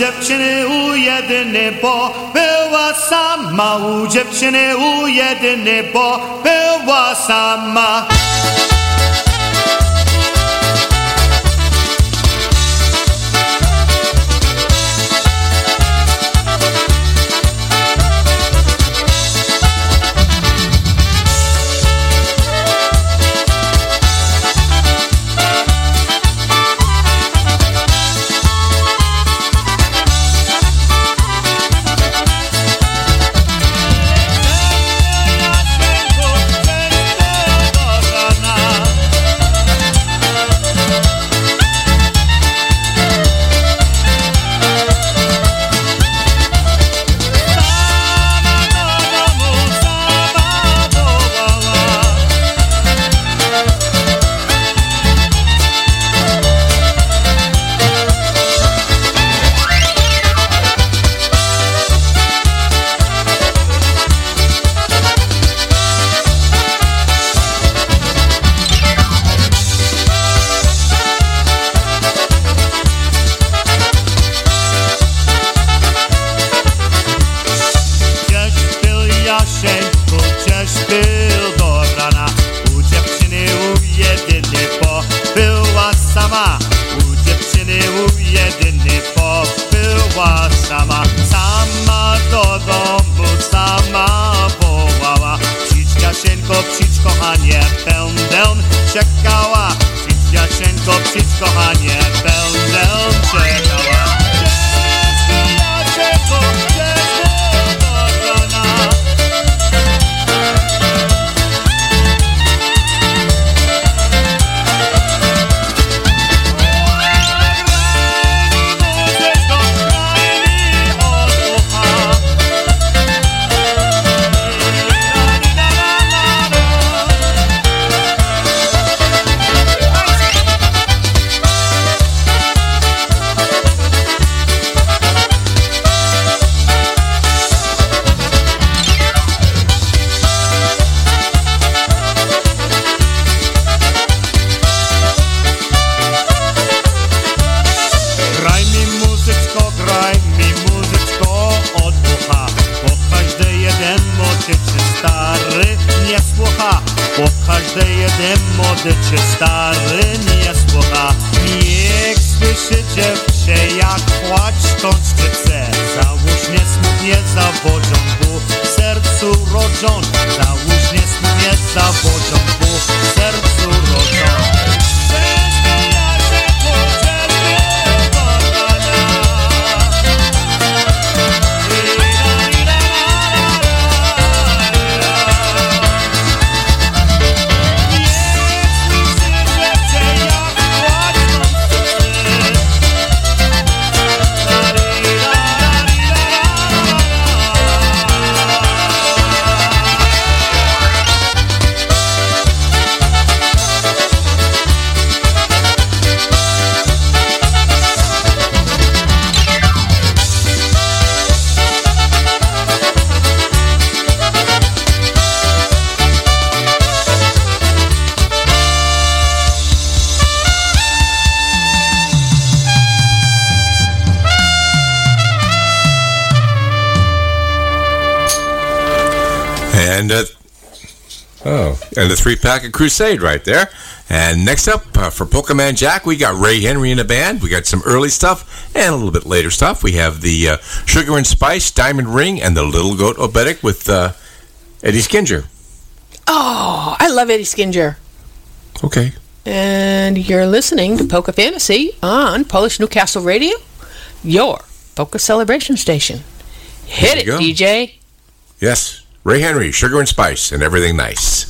Dziewczyny u jedyny, bo była sama. U dziewczyny u jedyny, bo była sama three pack of Crusade right there. And next up uh, for Pokemon Jack, we got Ray Henry in the band. We got some early stuff and a little bit later stuff. We have the uh, Sugar and Spice, Diamond Ring, and the Little Goat Obedic with uh, Eddie Skinger. Oh, I love Eddie Skinger. Okay. And you're listening to Polka Fantasy on Polish Newcastle Radio, your Polka celebration station. Hit it, go. DJ. Yes, Ray Henry, Sugar and Spice, and everything nice.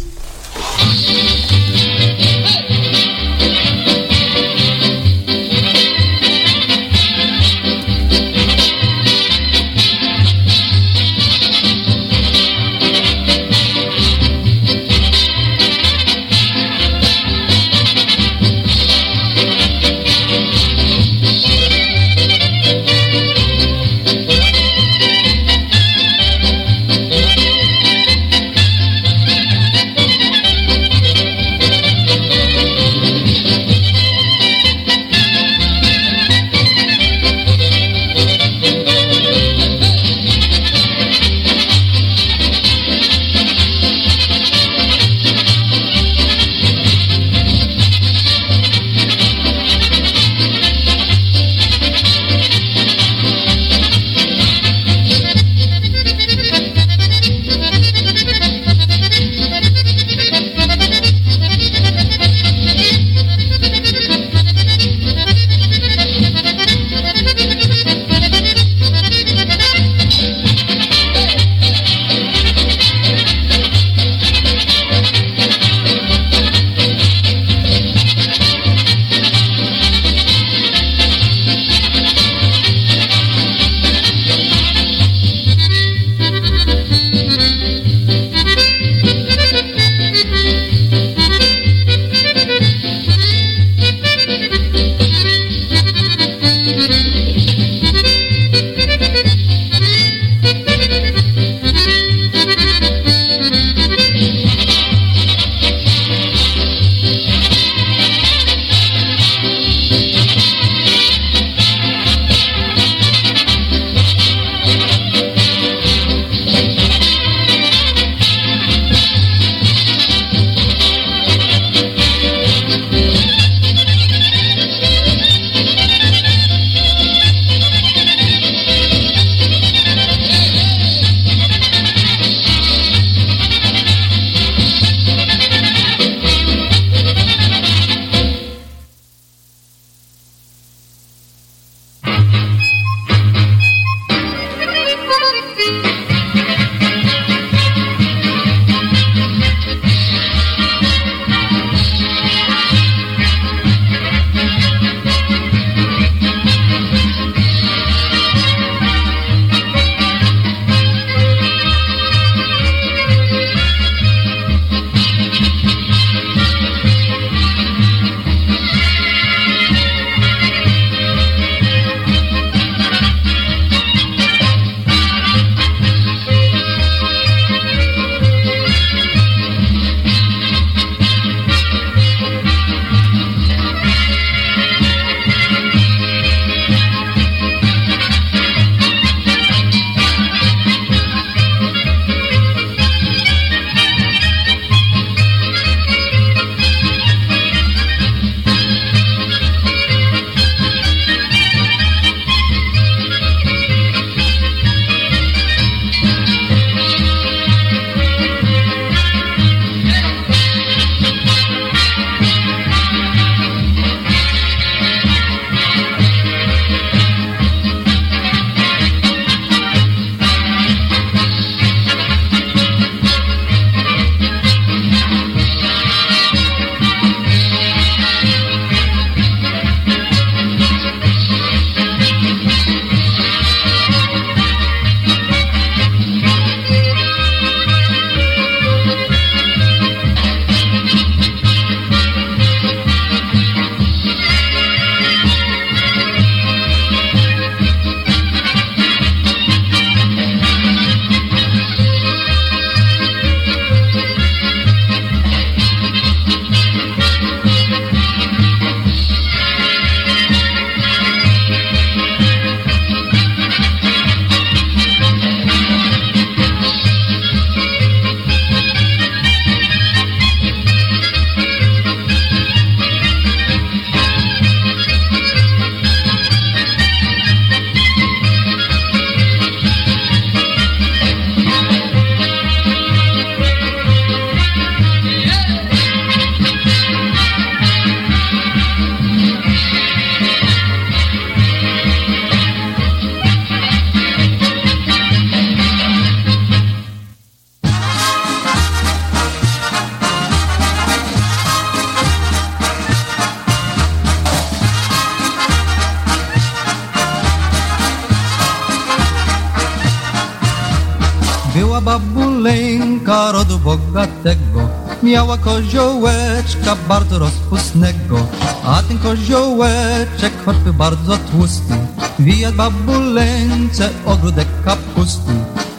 Bardzo rozpustnego A ten koziołeczek choćby bardzo tłusty Wijać babuleńce ogródek kapusty.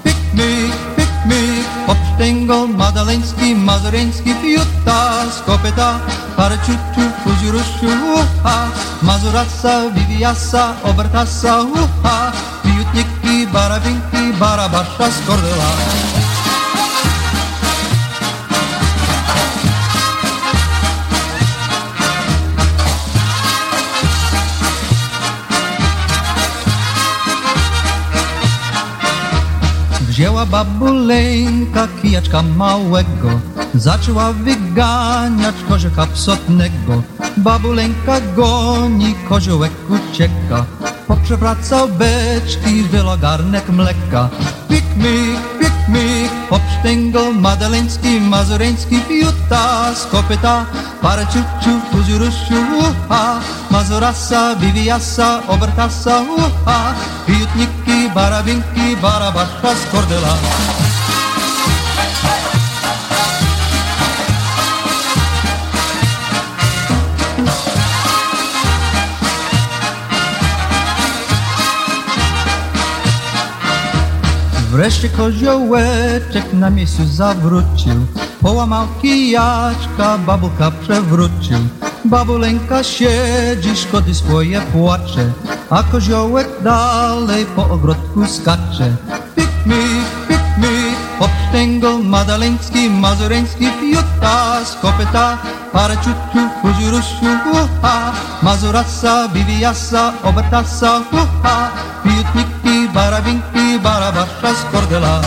Piknik, piknik, popsztęgol madaleński, mazureński Fiuta z kopyta, parę ciuciu, kuziuruszu, ucha. Mazurasa, viviasa, obertasa, ucha. Fiutniki, barabinki, barabasza z babuleńka kijaczka małego. Zaczęła wyganiać koziołka psotnego. Babuleńka goni, koziołek ucieka. Poprzewracał beczki, wylał garnek mleka. Pikmik, pikmik, popsztęgol madaleński, mazureński Fiuta. Z kopyta, parę ciuciu, kuziuruszu, ucha. Mazurasa, viviasa, obertasa, ucha Fiutniki, barabinki, barabasza z kordyla Wreszcie koziołeczek na miejscu zawrócił. Połamał kijaczka, babulka przewrócił. Babuleńka siedzi, szkody swoje płacze a koziołek dalej po ogrodku skacze. Piknik, piknik, popsztęgol madaleński, mazureński, piuta z kopyta, paraciutu, kuzirusiu, uha, mazurasa, biwiasa, obertasa, uha, piutniki, barabinki, barabasza z kordela.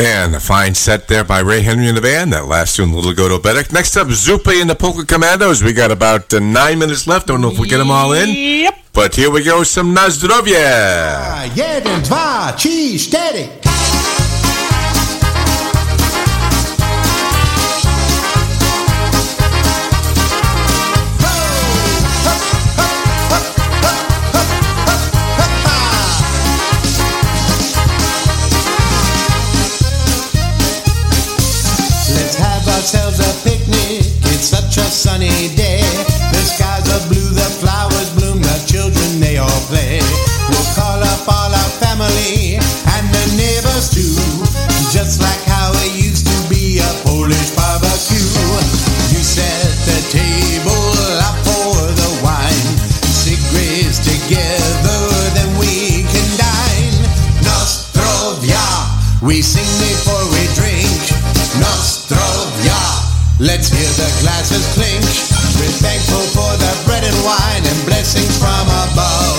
And a fine set there by Ray Henry and the band. That last tune, Little Go to Bedek. Next up, Zupe and the Polka Commandos. We got about uh, nine minutes left. Don't know if we get them all in. Yep. But here we go, some Nazdrovia. Jeden, dwa, trzy, cztery. Sunny day. The skies are blue, the flowers bloom, the children they all play. We'll call up all our family and the neighbors too. Just like how it used to be a Polish barbecue. You set the table blessings from above.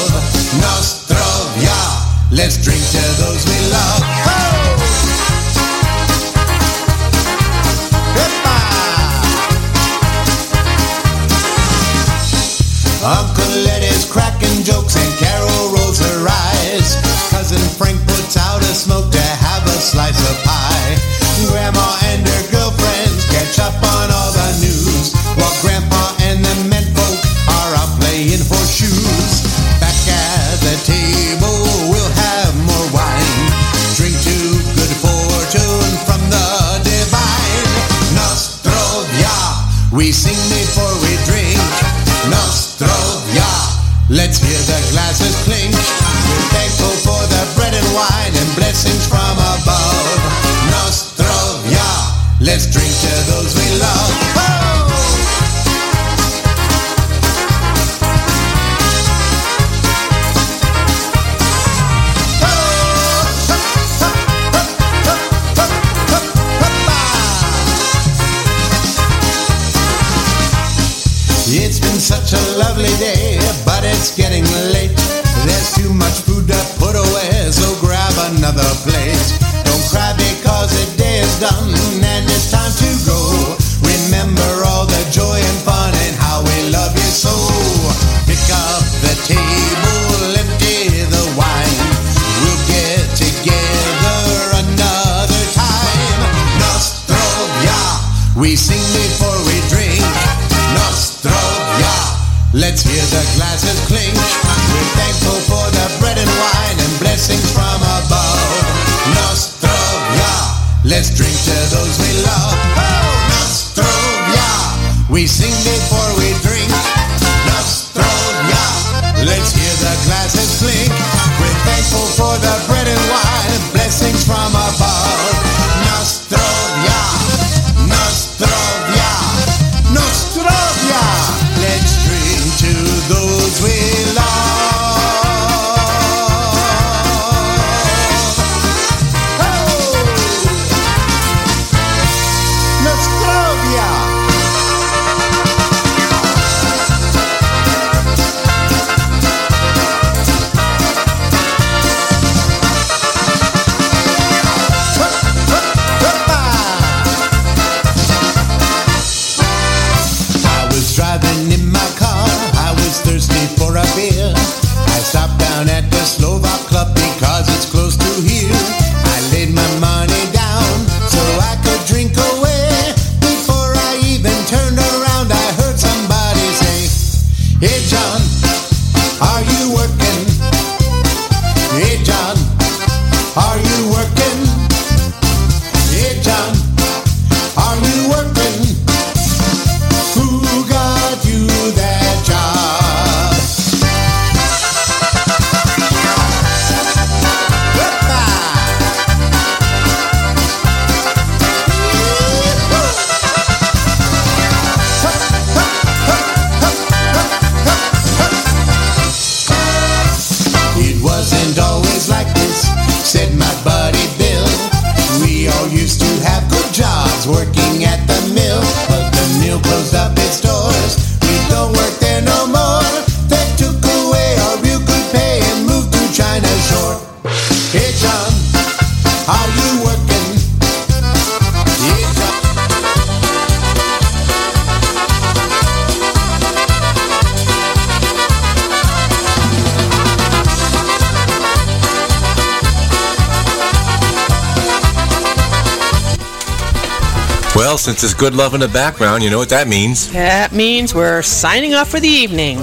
Since it's good love in the background, you know what that means. That means we're signing off for the evening.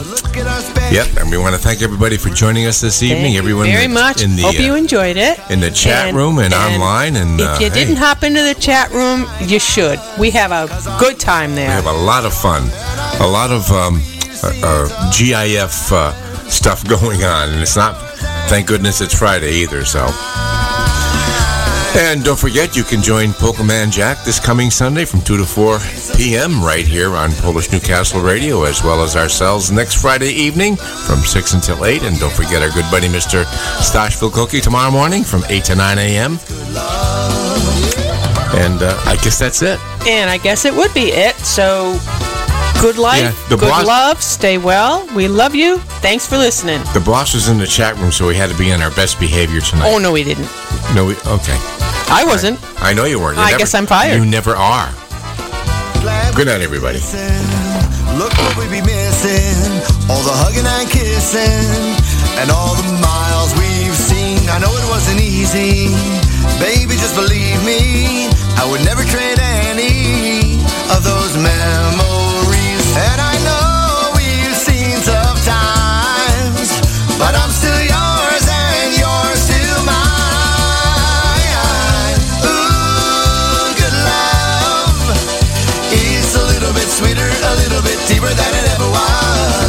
Yep, and we want to thank everybody for joining us this evening. Thank you Everyone very much. in the Hope you uh, enjoyed it. in the chat room and online, and, if uh, you hey. didn't hop into the chat room, you should. We have a good time there. we have a lot of fun, a lot of um, uh, uh, GIF uh, stuff [LAUGHS] going on, and it's not. Thank goodness it's Friday either. So. And don't forget, you can join Pokemon Jack this coming Sunday from 2 to 4 p.m. right here on Polish Newcastle Radio, as well as ourselves next Friday evening from 6 until 8. And don't forget our good buddy Mr. Stashville Cookie tomorrow morning from 8 to 9 a.m. And uh, I guess that's it. And I guess it would be it. So, good life, Yeah, good boss- love, stay well. We love you. Thanks for listening. The boss was in the chat room, so we had to be on our best behavior tonight. Oh, no, we didn't. No, we, okay. I wasn't. I know you weren't. You I never- guess I'm fired. You never are. Good night, everybody. Look what we be missing. All the hugging and kissing. And all the miles we've seen. I know it wasn't easy. Baby, just believe me. I would never trade any of those memories. And I know we've seen tough times. But I'm still deeper than it ever was.